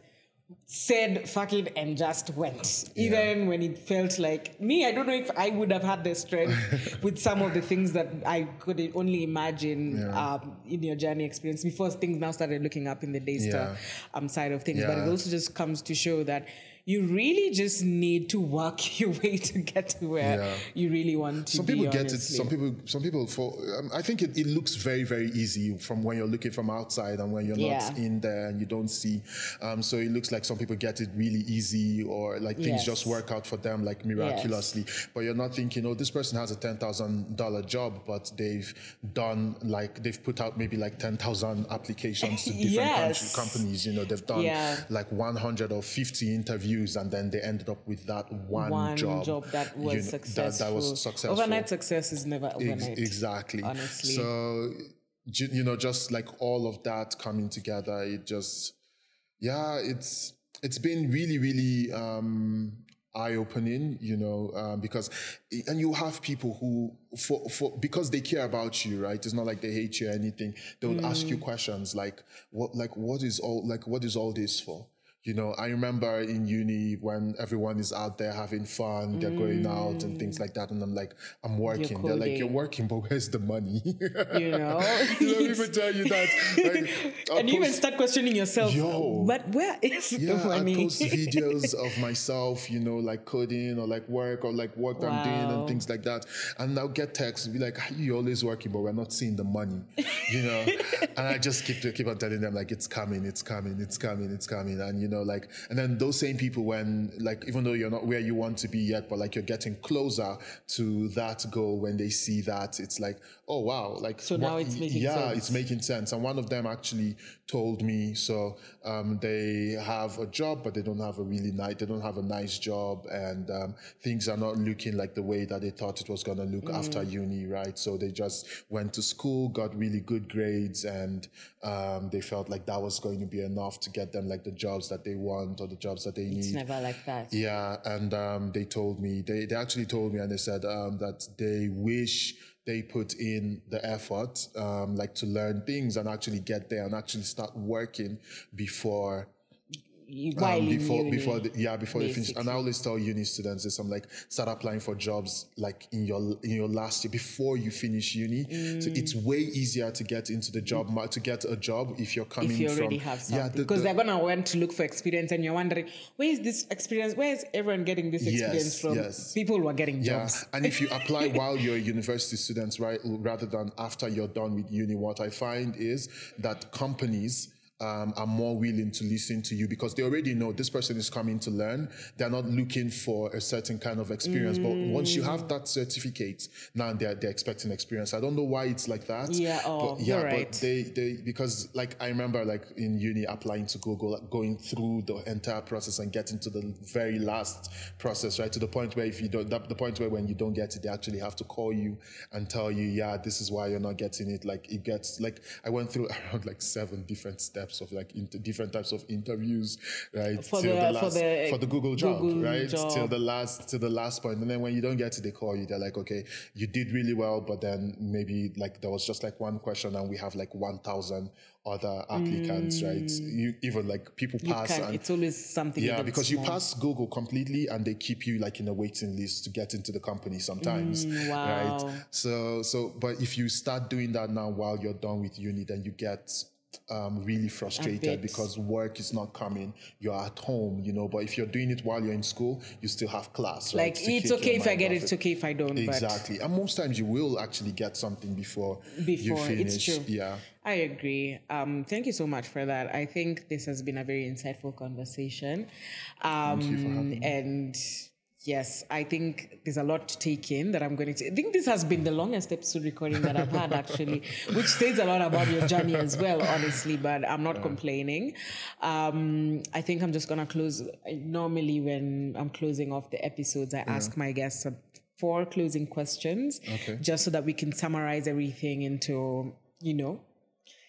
Speaker 2: said fuck it and just went. Even when it felt like me i don't know if i would have had the strength with some of the things that i could only imagine um, in your journey experience before things now started looking up in the daystar
Speaker 1: Yeah.
Speaker 2: um, side of things. But it also just comes to show that you really just need to work your way to get to where
Speaker 1: Yeah.
Speaker 2: you really want to be.
Speaker 1: some
Speaker 2: be.
Speaker 1: people get it some people some people for um, i think it, it looks very very easy from when you're looking from outside and when you're
Speaker 2: Yeah.
Speaker 1: not in there and you don't see um, so it looks like some people get it really easy or like things
Speaker 2: Yes.
Speaker 1: just work out for them like miraculously but you're not thinking oh this person has a $10000 job but they've done like they've put out maybe like 10000 applications to different
Speaker 2: Yes.
Speaker 1: country, companies you know they've done
Speaker 2: Yeah.
Speaker 1: like 100 or 50 interviews and then they ended up with that one,
Speaker 2: one
Speaker 1: job,
Speaker 2: job, that
Speaker 1: you
Speaker 2: was
Speaker 1: know,
Speaker 2: successful.
Speaker 1: that, that was successful
Speaker 2: Overnight success is never
Speaker 1: Ex-
Speaker 2: overnight.
Speaker 1: exactly.
Speaker 2: honestly.
Speaker 1: So, you know, just like all of that coming together, it just, yeah, it's it's been really, really um, eye opening, you know, um, because and you have people who for for because they care about you, right? It's not like they hate you or anything. They will ask
Speaker 2: Mm.
Speaker 1: you questions like, what, like what is all like what is all this for? You know, I remember in uni when everyone is out there having fun, they're going out and things mm. like that, and I'm like, I'm working. They're like, you're working, but where's the money?
Speaker 2: you know,
Speaker 1: you know, people tell you that. Like,
Speaker 2: and you even start questioning yourself.
Speaker 1: Yo.
Speaker 2: but where is
Speaker 1: yeah,
Speaker 2: the
Speaker 1: I
Speaker 2: money?
Speaker 1: post videos of myself, you know, like coding or like work or like what I'm doing and things like that. And I'll get texts be like, you're always working, but we're not seeing the money," you know. and I just keep keep on telling them like, "It's coming, it's coming, it's coming, it's coming," and you know, like, and then those same people when like even though you're not where you want to be yet, but like you're getting closer to that goal when they see that, it's like, "Oh wow!" Like
Speaker 2: So now
Speaker 1: what-
Speaker 2: it's making
Speaker 1: yeah,
Speaker 2: sense.
Speaker 1: it's making sense. And one of them actually told me so um, they have a job, but they don't have a really nice, they don't have a nice job, and um, things are not looking like the way that they thought it was going to look after uni, right? So they just went to school, got really good grades, and um, they felt like that was going to be enough to get them like the jobs that they want or the jobs that they need.
Speaker 2: it's never like that.
Speaker 1: Yeah, and um, they told me they they actually told me and they said um, that they wish they put in the effort, um, like to learn things and actually get there and actually start working before
Speaker 2: You-
Speaker 1: um, before
Speaker 2: uni.
Speaker 1: before the, yeah before you finish. And I always tell uni students this: I'm like start applying for jobs like in your in your last year before you finish uni. So
Speaker 2: Mm.
Speaker 1: it's way easier to get into the job mar- to get a job if you're coming
Speaker 2: if you
Speaker 1: from
Speaker 2: already have something.
Speaker 1: yeah the-
Speaker 2: because
Speaker 1: the-
Speaker 2: they're gonna want to look for experience and you're wondering, where is this experience? Where is everyone getting this experience
Speaker 1: Yes,
Speaker 2: from?
Speaker 1: yes.
Speaker 2: People who are getting
Speaker 1: Yeah,
Speaker 2: jobs.
Speaker 1: and if you apply while you're university student, right, rather than after you're done with uni, what I find is that companies um, are more willing to listen to you because they already know this person is coming to learn. They're not looking for a certain kind of experience, but once you have that certificate, now they're they're expecting experience. I don't know why it's like that.
Speaker 2: Yeah, oh,
Speaker 1: but, yeah,
Speaker 2: you're
Speaker 1: but they they because like I remember like in uni applying to Google, like, going through the entire process and getting to the very last process, right? To the point where if you don't, that, the point where when you don't get it, they actually have to call you and tell you, yeah, this is why you're not getting it. Like it gets like I went through around like seven different steps of like inter- different types of interviews, right?
Speaker 2: For
Speaker 1: till
Speaker 2: the-
Speaker 1: the
Speaker 2: for the
Speaker 1: for the Google job,
Speaker 2: Google
Speaker 1: right?
Speaker 2: job.
Speaker 1: Till the last to the last point, and then when you don't get it, they call you. They're like, okay, you did really well, but then maybe like there was just like one question, and we have like one thousand other applicants, right? You even like people
Speaker 2: Mm.
Speaker 1: Pass and
Speaker 2: it's always something.
Speaker 1: yeah, because you
Speaker 2: small.
Speaker 1: pass Google completely and they keep you like in a waiting list to get into the company sometimes.
Speaker 2: Mm, wow.
Speaker 1: Right. So so but if you start doing that now while you're done with uni, then you get um, really frustrated because work is not coming. You're at home, you know. But if you're doing it while you're in school, you still have class. Right,
Speaker 2: Like it's okay if I get it, it's okay if I don't.
Speaker 1: Exactly, and most times you will actually get something before, you
Speaker 2: Before,
Speaker 1: finish.
Speaker 2: it's true.
Speaker 1: Yeah,
Speaker 2: I agree. Um, thank you so much for that. I think this has been a very insightful conversation. Um,
Speaker 1: you for having me.
Speaker 2: And yes, I think there's a lot to take in that I'm going to. I think this has been the longest episode recording that I've had actually, which says a lot about your journey as well, honestly. But I'm not complaining. Um, I think I'm just gonna close. Normally, when I'm closing off the episodes, I ask my guests four closing questions,
Speaker 1: Okay.
Speaker 2: just so that we can summarize everything into you know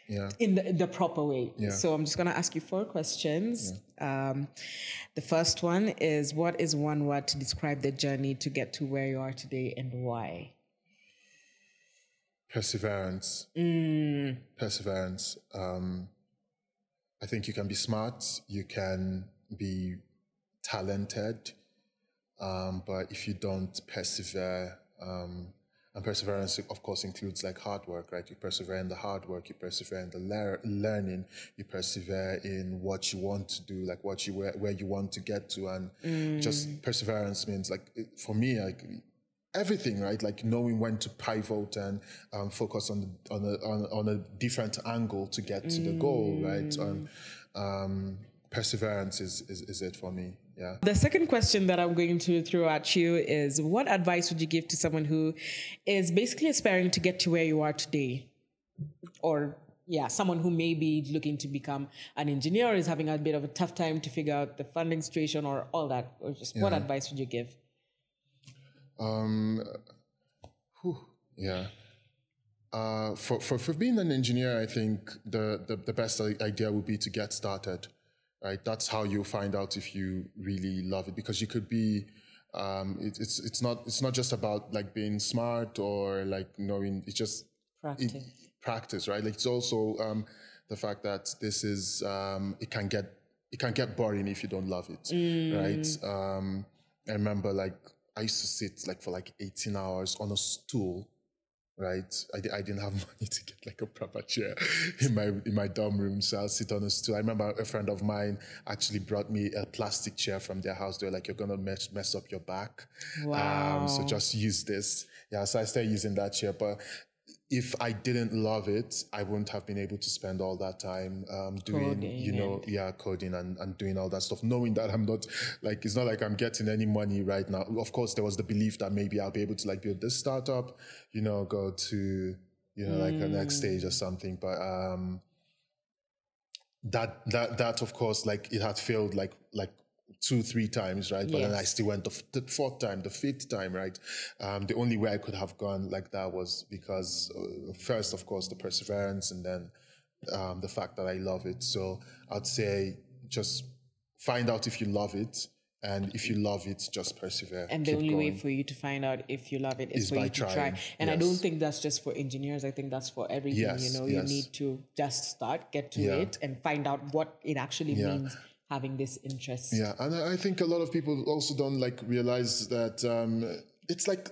Speaker 1: yeah.
Speaker 2: in the, the proper way.
Speaker 1: Yeah.
Speaker 2: So I'm just going to ask you four questions. Um, the first one is What is one word to describe the journey to get to where you are today and why?
Speaker 1: Perseverance. Perseverance. Um, I think you can be smart, you can be talented, um, but if you don't persevere, um, and perseverance, of course, includes like hard work, right? You persevere in the hard work, you persevere in the lear- learning, you persevere in what you want to do, like what you where, where you want to get to, and just perseverance means like for me, like everything, right? Like knowing when to pivot and um, focus on the, on a on, a- on a different angle to get to the goal, right? Um, um, perseverance is, is is it for me? Yeah.
Speaker 2: The second question that I'm going to throw at you is what advice would you give to someone who is basically aspiring to get to where you are today? Or, yeah, someone who may be looking to become an engineer is having a bit of a tough time to figure out the funding situation or all that. Or just what advice would you give?
Speaker 1: Um, whew, yeah. Uh, for, for, for being an engineer, I think the, the, the best idea would be to get started, right? That's how you find out if you really love it because you could be, um, it, it's, it's not, it's not just about like being smart or like knowing, it's just
Speaker 2: Practice.
Speaker 1: it- practice, right? Like it's also, um, the fact that this is, um, it can get, it can get boring if you don't love it, right? Um, I remember like I used to sit like for like 18 hours on a stool, right? I, I didn't have money to get like a proper chair in my in my dorm room, so I'll sit on a stool. I remember a friend of mine actually brought me a plastic chair from their house. They were like, "You're gonna mess mess up your back, um, so just use this." Yeah, so I started using that chair, but. If I didn't love it, I wouldn't have been able to spend all that time um, doing,
Speaker 2: Coding
Speaker 1: you know, yeah, coding and, and doing all that stuff, knowing that I'm not like it's not like I'm getting any money right now. Of course, there was the belief that maybe I'll be able to like build this startup, you know, go to you know like a next stage or something. But um that that that of course like it had failed like like two three times right but then i still went the, f- the fourth time the fifth time right um the only way i could have gone like that was because uh, first of course the perseverance and then um the fact that i love it so i'd say just find out if you love it and if you love it just persevere
Speaker 2: And the
Speaker 1: Keep
Speaker 2: only way for you to find out if you love it is,
Speaker 1: Is
Speaker 2: for
Speaker 1: by
Speaker 2: you to try.
Speaker 1: trying,
Speaker 2: And I don't think that's just for engineers. I think that's for everything.
Speaker 1: Yes,
Speaker 2: you know,
Speaker 1: yes.
Speaker 2: you need to just start, get to
Speaker 1: Yeah.
Speaker 2: it, and find out what it actually
Speaker 1: Yeah.
Speaker 2: means having this interest.
Speaker 1: Yeah, and I think a lot of people also don't like realize that um, it's like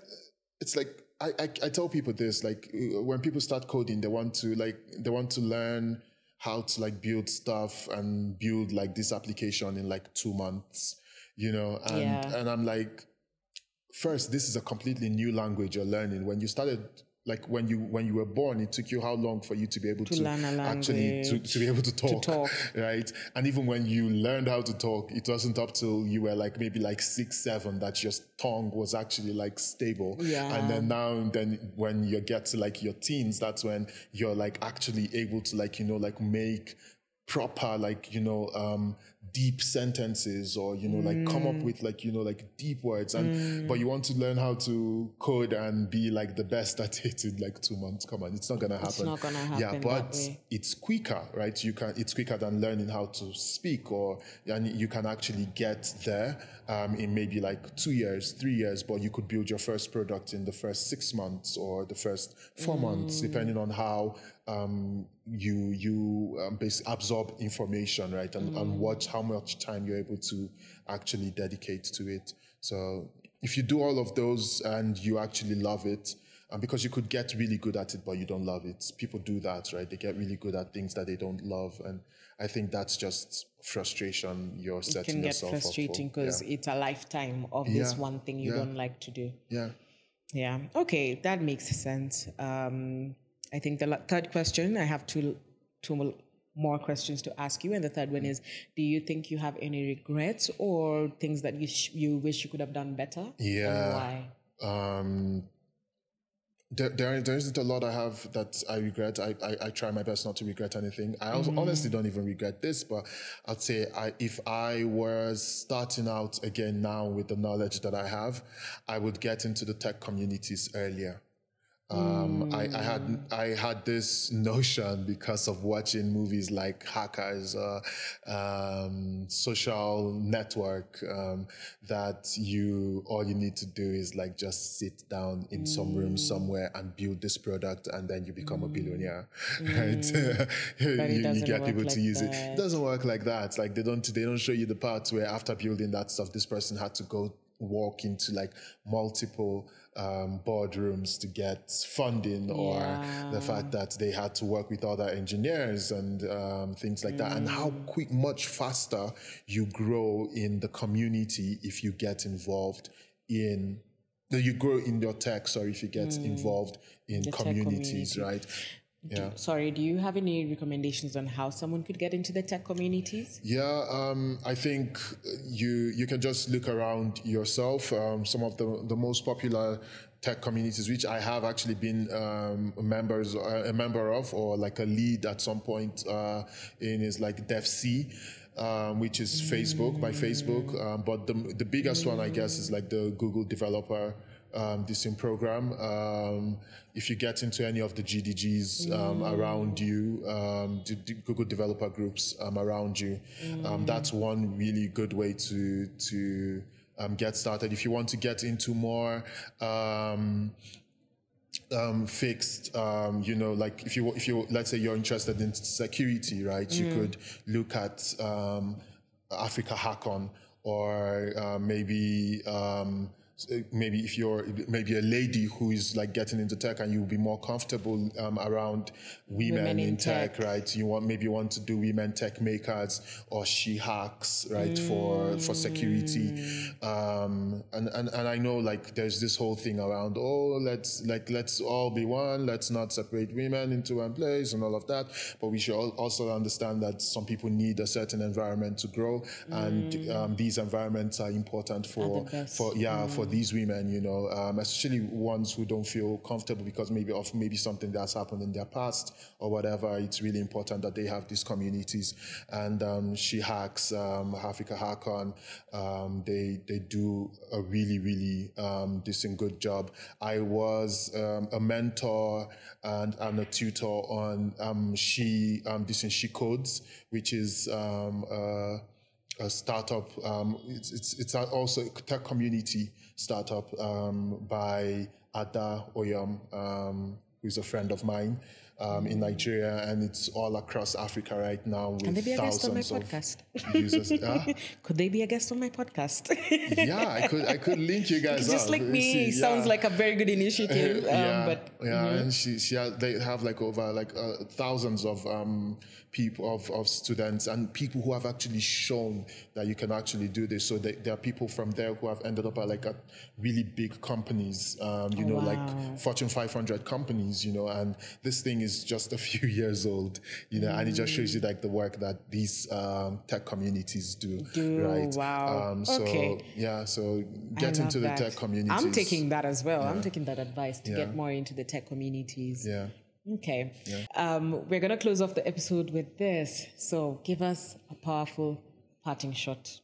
Speaker 1: it's like I, I I tell people this like uh, when people start coding, they want to like they want to learn how to like build stuff and build like this application in like two months, you know, and
Speaker 2: Yeah.
Speaker 1: and I'm like, first, this is a completely new language you're learning. When you started. Like when you when you were born, it took you how long for you to be able to,
Speaker 2: learn a
Speaker 1: actually to, to be able to talk,
Speaker 2: talk.
Speaker 1: right? And even when you learned how to talk, it wasn't up till you were like maybe like six, seven that your tongue was actually like stable.
Speaker 2: Yeah.
Speaker 1: And then now and then when you get to like your teens, that's when you're like actually able to like, you know, like make proper like, you know, um deep sentences or, you know, like come up
Speaker 2: Mm.
Speaker 1: with like, you know, like deep words. And but you want to learn how to code and be like the best at it in like two months. Come on, it's not gonna happen.
Speaker 2: not gonna happen
Speaker 1: Yeah, but it's quicker, right? You can it's quicker than learning how to speak, or and you can actually get there um, in maybe like two years, three years. But you could build your first product in the first six months or the first four months, depending on how um, you you um, basically absorb information, right? And, and watch how much time you're able to actually dedicate to it. So if you do all of those and you actually love it, um, because you could get really good at it, but you don't love it. People do that, right? They get really good at things that they don't love, and I think that's just frustration you're
Speaker 2: It can get frustrating because it's a lifetime of this one thing you
Speaker 1: Yeah.
Speaker 2: don't like to do.
Speaker 1: Yeah.
Speaker 2: Yeah. Okay, that makes sense. Um, I think the la- third question I have two two more questions to ask you, and the third one is: Do you think you have any regrets or things that you sh- you wish you could have done better?
Speaker 1: Yeah.
Speaker 2: Why?
Speaker 1: Um, there, there, there isn't a lot I have that I regret. I, I, I try my best not to regret anything. I also honestly don't even regret this, but I'd say I, if I was starting out again now with the knowledge that I have, I would get into the tech communities earlier. Um, I, I had I had this notion because of watching movies like Hackers, uh, um, Social Network, um, that you all you need to do is like just sit down in some room somewhere and build this product, and then you become a billionaire, right? you, you get people
Speaker 2: like
Speaker 1: to use it.
Speaker 2: that.
Speaker 1: It doesn't work like that. Like they don't they don't show you the parts where after building that stuff, this person had to go walk into like multiple um, boardrooms to get funding or
Speaker 2: Yeah.
Speaker 1: the fact that they had to work with other engineers and um, things like that and how quick much faster you grow in the community if you get involved in you grow in your tech sorry if you get involved in
Speaker 2: tech
Speaker 1: communities
Speaker 2: community.
Speaker 1: right yeah
Speaker 2: Sorry, do you have any recommendations on how someone could get into the tech communities?
Speaker 1: Yeah, um, I think you you can just look around yourself. Um, some of the the most popular tech communities, which I have actually been um, members uh, a member of, or like a lead at some point uh, in, is like DevC. Um, which is Facebook by Facebook, um, but the the biggest one I guess is like the Google Developer um, this in program. Um, if you get into any of the GDGs um, around you, um, the, the Google developer groups um, around you, um, that's one really good way to to um, get started. If you want to get into more. Um, um, fixed, um, you know, like if you if you let's say you're interested in security, right? You could look at um, Africa Hackon or uh, maybe um, maybe if you're maybe a lady who is like getting into tech and you'll be more comfortable um, around women,
Speaker 2: Women
Speaker 1: in,
Speaker 2: in
Speaker 1: tech,
Speaker 2: tech.
Speaker 1: right? You want maybe you want to do women tech makers or she hacks, right? For for security, um, and, and and I know like there's this whole thing around oh let's like let's all be one, let's not separate women into one place and all of that. But we should al- also understand that some people need a certain environment to grow, and um, these environments are important for for yeah for these women, you know, um, especially ones who don't feel comfortable because maybe of maybe something that's happened in their past or whatever. It's really important that they have these communities. And um, She Hacks, um, Africa Hackon, um, they they do a really really um, decent good job. I was um, a mentor and, and a tutor on um, She um, in She Codes, which is uh, a startup. Um, it's, it's, it's also a tech community startup um, by Ada Oyom, um, who's a friend of mine um, in Nigeria, and it's all across Africa right now with
Speaker 2: Can they be a guest on my podcast?
Speaker 1: users. Ah,
Speaker 2: Could they be a guest on my podcast?
Speaker 1: yeah, I could I could link you guys
Speaker 2: Just
Speaker 1: up.
Speaker 2: like me,
Speaker 1: see,
Speaker 2: sounds
Speaker 1: yeah.
Speaker 2: like a very good initiative. Um,
Speaker 1: yeah,
Speaker 2: but
Speaker 1: yeah, and she she has, they have like over like uh, thousands of um, people of, of students and people who have actually shown that you can actually do this. So they, there are people from there who have ended up at like at really big companies, um, you know,
Speaker 2: Wow.
Speaker 1: like Fortune 500 companies, you know, and this thing is just a few years old, you know, and it just shows you like the work that these um, tech communities do,
Speaker 2: Do,
Speaker 1: right?
Speaker 2: wow.
Speaker 1: Um, so
Speaker 2: Okay.
Speaker 1: yeah, so get into the
Speaker 2: that.
Speaker 1: tech communities.
Speaker 2: I'm taking that as well. I'm taking that advice to
Speaker 1: Yeah.
Speaker 2: get more into the tech communities.
Speaker 1: Yeah.
Speaker 2: Okay. Um, we're going to close off the episode with this. So give us a powerful parting shot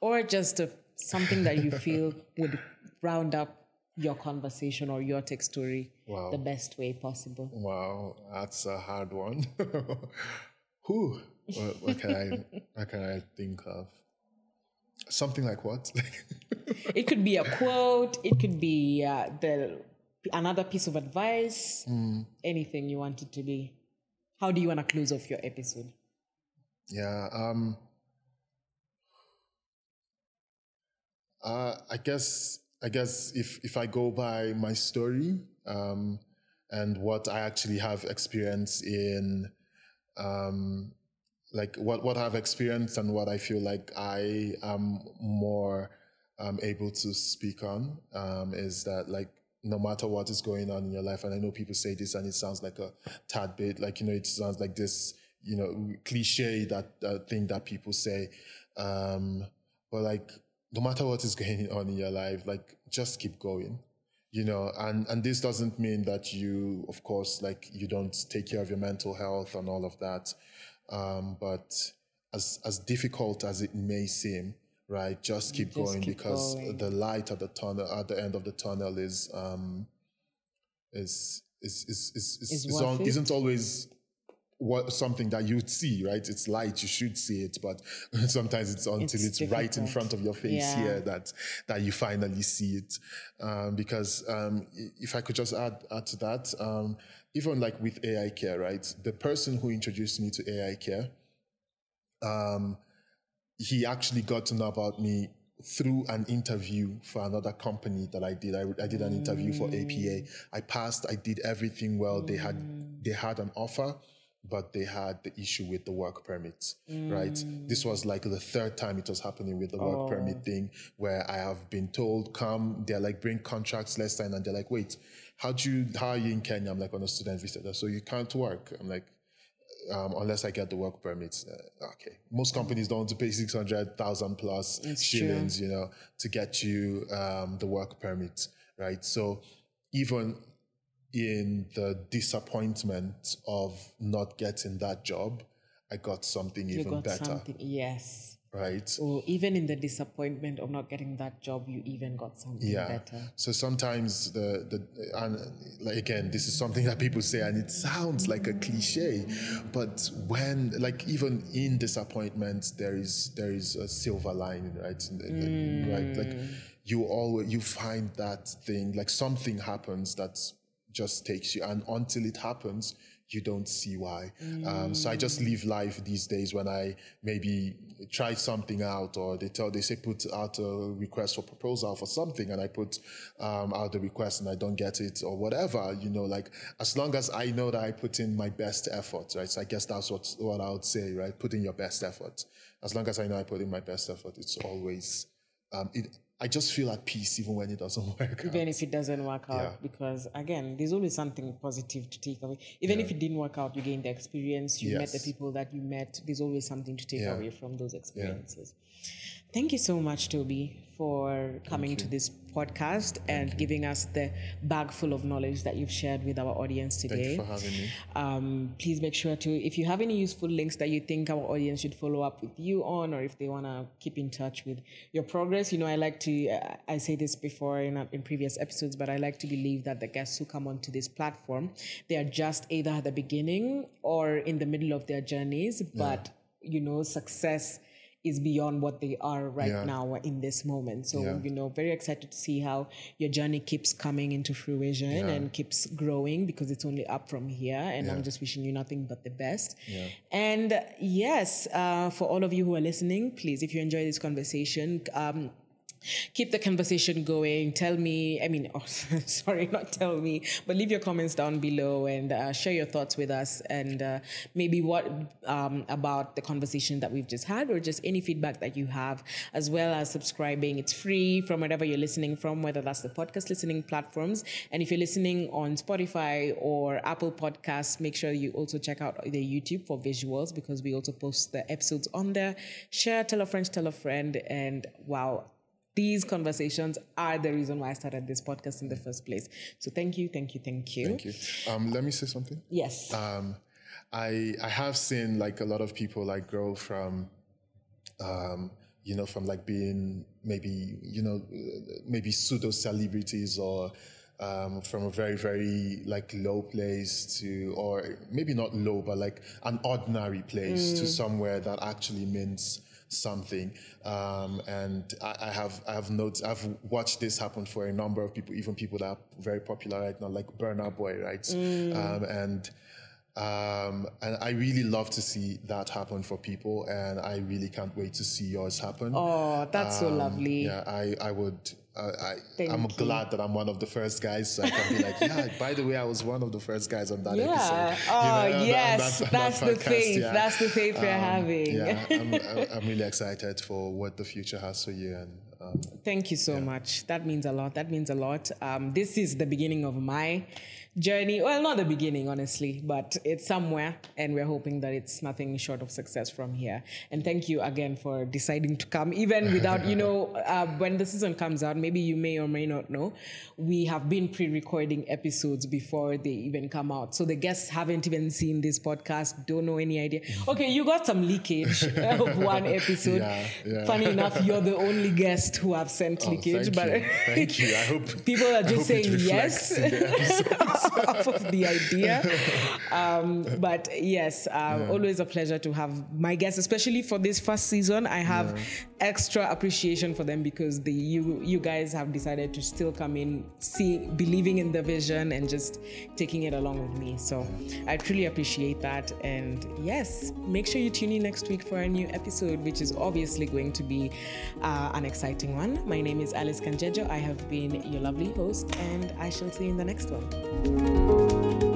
Speaker 2: or just a, something that you feel would round up your conversation or your tech story
Speaker 1: Wow.
Speaker 2: the best way possible.
Speaker 1: Wow, that's a hard one. Who? What, what can I? What can I think of? Something like what?
Speaker 2: It could be a quote, it could be uh, the another piece of advice,
Speaker 1: Hmm.
Speaker 2: anything you want it to be. How do you want to close off your episode?
Speaker 1: yeah. Um. Uh, I guess. I guess if if I go by my story, um, and what I actually have experienced in, um, like what what I've experienced and what I feel like I am more um, able to speak on um, is that like no matter what is going on in your life, and I know people say this and it sounds like a tad bit like you know it sounds like this you know cliche that uh, thing that people say, um, but like no matter what is going on in your life, like just keep going you know and and this doesn't mean that you of course like you don't take care of your mental health and all of that um but as as difficult as it may seem right just keep
Speaker 2: Just
Speaker 1: going
Speaker 2: keep
Speaker 1: because
Speaker 2: going.
Speaker 1: the light at the tunnel at the end of the tunnel is um is is is is, is,
Speaker 2: Is
Speaker 1: is on, isn't always what something that you'd see, right? It's light, you should see it, but sometimes it's until
Speaker 2: It's
Speaker 1: it's, right in front of your face
Speaker 2: Yeah.
Speaker 1: here that that you finally see it. Um, because um, if I could just add add to that, um, even like with AiCare, right? The person who introduced me to AiCare, um, he actually got to know about me through an interview for another company that I did. I, I did an interview for APA. I passed. I did everything well. They had they had an offer, but they had the issue with the work permit. Right. This was like the third time it was happening with the work permit thing, where I have been told, "Come." They're like, "Bring contracts, let's sign," and they're like, "Wait, how do you? How are you in Kenya?" I'm like, "On a student visa, so you can't work." I'm like um, unless I get the work permits. Uh, okay, most companies don't want to pay six hundred thousand plus
Speaker 2: It's
Speaker 1: shillings, you know, to get you um, the work permit, right? So even in the disappointment of not getting that job, I got something
Speaker 2: You
Speaker 1: even
Speaker 2: got
Speaker 1: better,
Speaker 2: something. Yes.
Speaker 1: right?
Speaker 2: Or even in the disappointment of not getting that job, you even got something
Speaker 1: yeah.
Speaker 2: better.
Speaker 1: So sometimes the the and like again, this is something that people say, and it sounds like a cliche, but when like even in disappointment, there is there is a silver lining, right? Right, like mm. you always you find that thing, like something happens that just takes you, and until it happens. You don't see why. Um, so I just live life these days when I maybe try something out, or they tell they say put out a request for proposal for something, and I put um, out the request and I don't get it, or whatever. You know, like as long as I know that I put in my best effort, right? So I guess that's what what I would say, right? Put in your best effort. As long as I know I put in my best effort, it's always um, it. I just feel at peace even when it doesn't work. out.
Speaker 2: Even if it doesn't work out,
Speaker 1: Yeah.
Speaker 2: because again, there's always something positive to take away. Even if it didn't work out, you gained the experience, you met the people that you met. There's always something to take
Speaker 1: Yeah.
Speaker 2: away from those experiences. Thank you so much, Toby, for coming to this podcast and giving us the bag full of knowledge that you've shared with our audience
Speaker 1: Thank
Speaker 2: today.
Speaker 1: you for having me.
Speaker 2: um, please make sure to if you have any useful links that you think our audience should follow up with you on or if they want to keep in touch with your progress you know i like to uh, i say this before in, uh, in previous episodes but i like to believe that the guests who come onto this platform they are just either at the beginning or in the middle of their journeys but you know success is beyond what they are right
Speaker 1: Yeah.
Speaker 2: now in this moment. So,
Speaker 1: Yeah.
Speaker 2: you know, very excited to see how your journey keeps coming into fruition and keeps growing because it's only up from here. And I'm just wishing you nothing but the best. And yes, uh, for all of you who are listening, please, if you enjoy this conversation, um, keep the conversation going. Tell me i mean oh, sorry not tell me but leave your comments down below and uh, share your thoughts with us and uh, maybe what um, about the conversation that we've just had or just any feedback that you have as well as subscribing. It's free from wherever you're listening from whether that's the podcast listening platforms. And if you're listening on spotify or apple podcasts make sure you also check out the youtube for visuals because we also post the episodes on there. Share tell a friend tell a friend and wow these conversations are the reason why I started this podcast in the first place. So thank you, thank you, thank you.
Speaker 1: Thank you. Um, let me say something.
Speaker 2: Yes.
Speaker 1: um, I I have seen like a lot of people like grow from, um, you know, from like being maybe you know maybe pseudo celebrities or um, from a very very like low place to or maybe not low but like an ordinary place to somewhere that actually means something um, and I, I have I have notes I've watched this happen for a number of people even people that are very popular right now like Burna Boy right um, and um, and I really love to see that happen for people, and I really can't wait to see yours happen.
Speaker 2: oh, that's so lovely.
Speaker 1: Yeah, I, I would. I, I'm
Speaker 2: you.
Speaker 1: glad that I'm one of the first guys, so I can be like, yeah. By the way, I was one of the first guys on that
Speaker 2: Yeah.
Speaker 1: episode.
Speaker 2: Oh,
Speaker 1: that- on
Speaker 2: yes.
Speaker 1: that- on
Speaker 2: That's
Speaker 1: that
Speaker 2: the faith.
Speaker 1: yeah.
Speaker 2: That's the faith we're
Speaker 1: Um,
Speaker 2: having.
Speaker 1: Yeah, I'm, I'm- I'm really excited for what the future has for you, and um,
Speaker 2: Thank you so much. That means a lot. That means a lot. Um, this is the beginning of my journey. Well, not the beginning, honestly, but it's somewhere, and we're hoping that it's nothing short of success from here. And thank you again for deciding to come, even without, you know, uh, when the season comes out, maybe you may or may not know, we have been pre-recording episodes before they even come out. So the guests haven't even seen this podcast, don't know any idea. Okay, you got some leakage of one episode.
Speaker 1: Yeah, yeah.
Speaker 2: Funny enough, you're the only guest who have sent
Speaker 1: oh,
Speaker 2: leakage,
Speaker 1: thank
Speaker 2: but
Speaker 1: you, thank you. I hope
Speaker 2: people are just saying yes
Speaker 1: reflects in the episode.
Speaker 2: off of the idea. Um, but yes, uh, always a pleasure to have my guests, especially for this first season. I have extra appreciation for them because the you you guys have decided to still come in see believing in the vision and just taking it along with me so i truly appreciate that and yes make sure you tune in next week for a new episode which is obviously going to be uh, an exciting one my name is alice kanjejo i have been your lovely host and i shall see you in the next one Música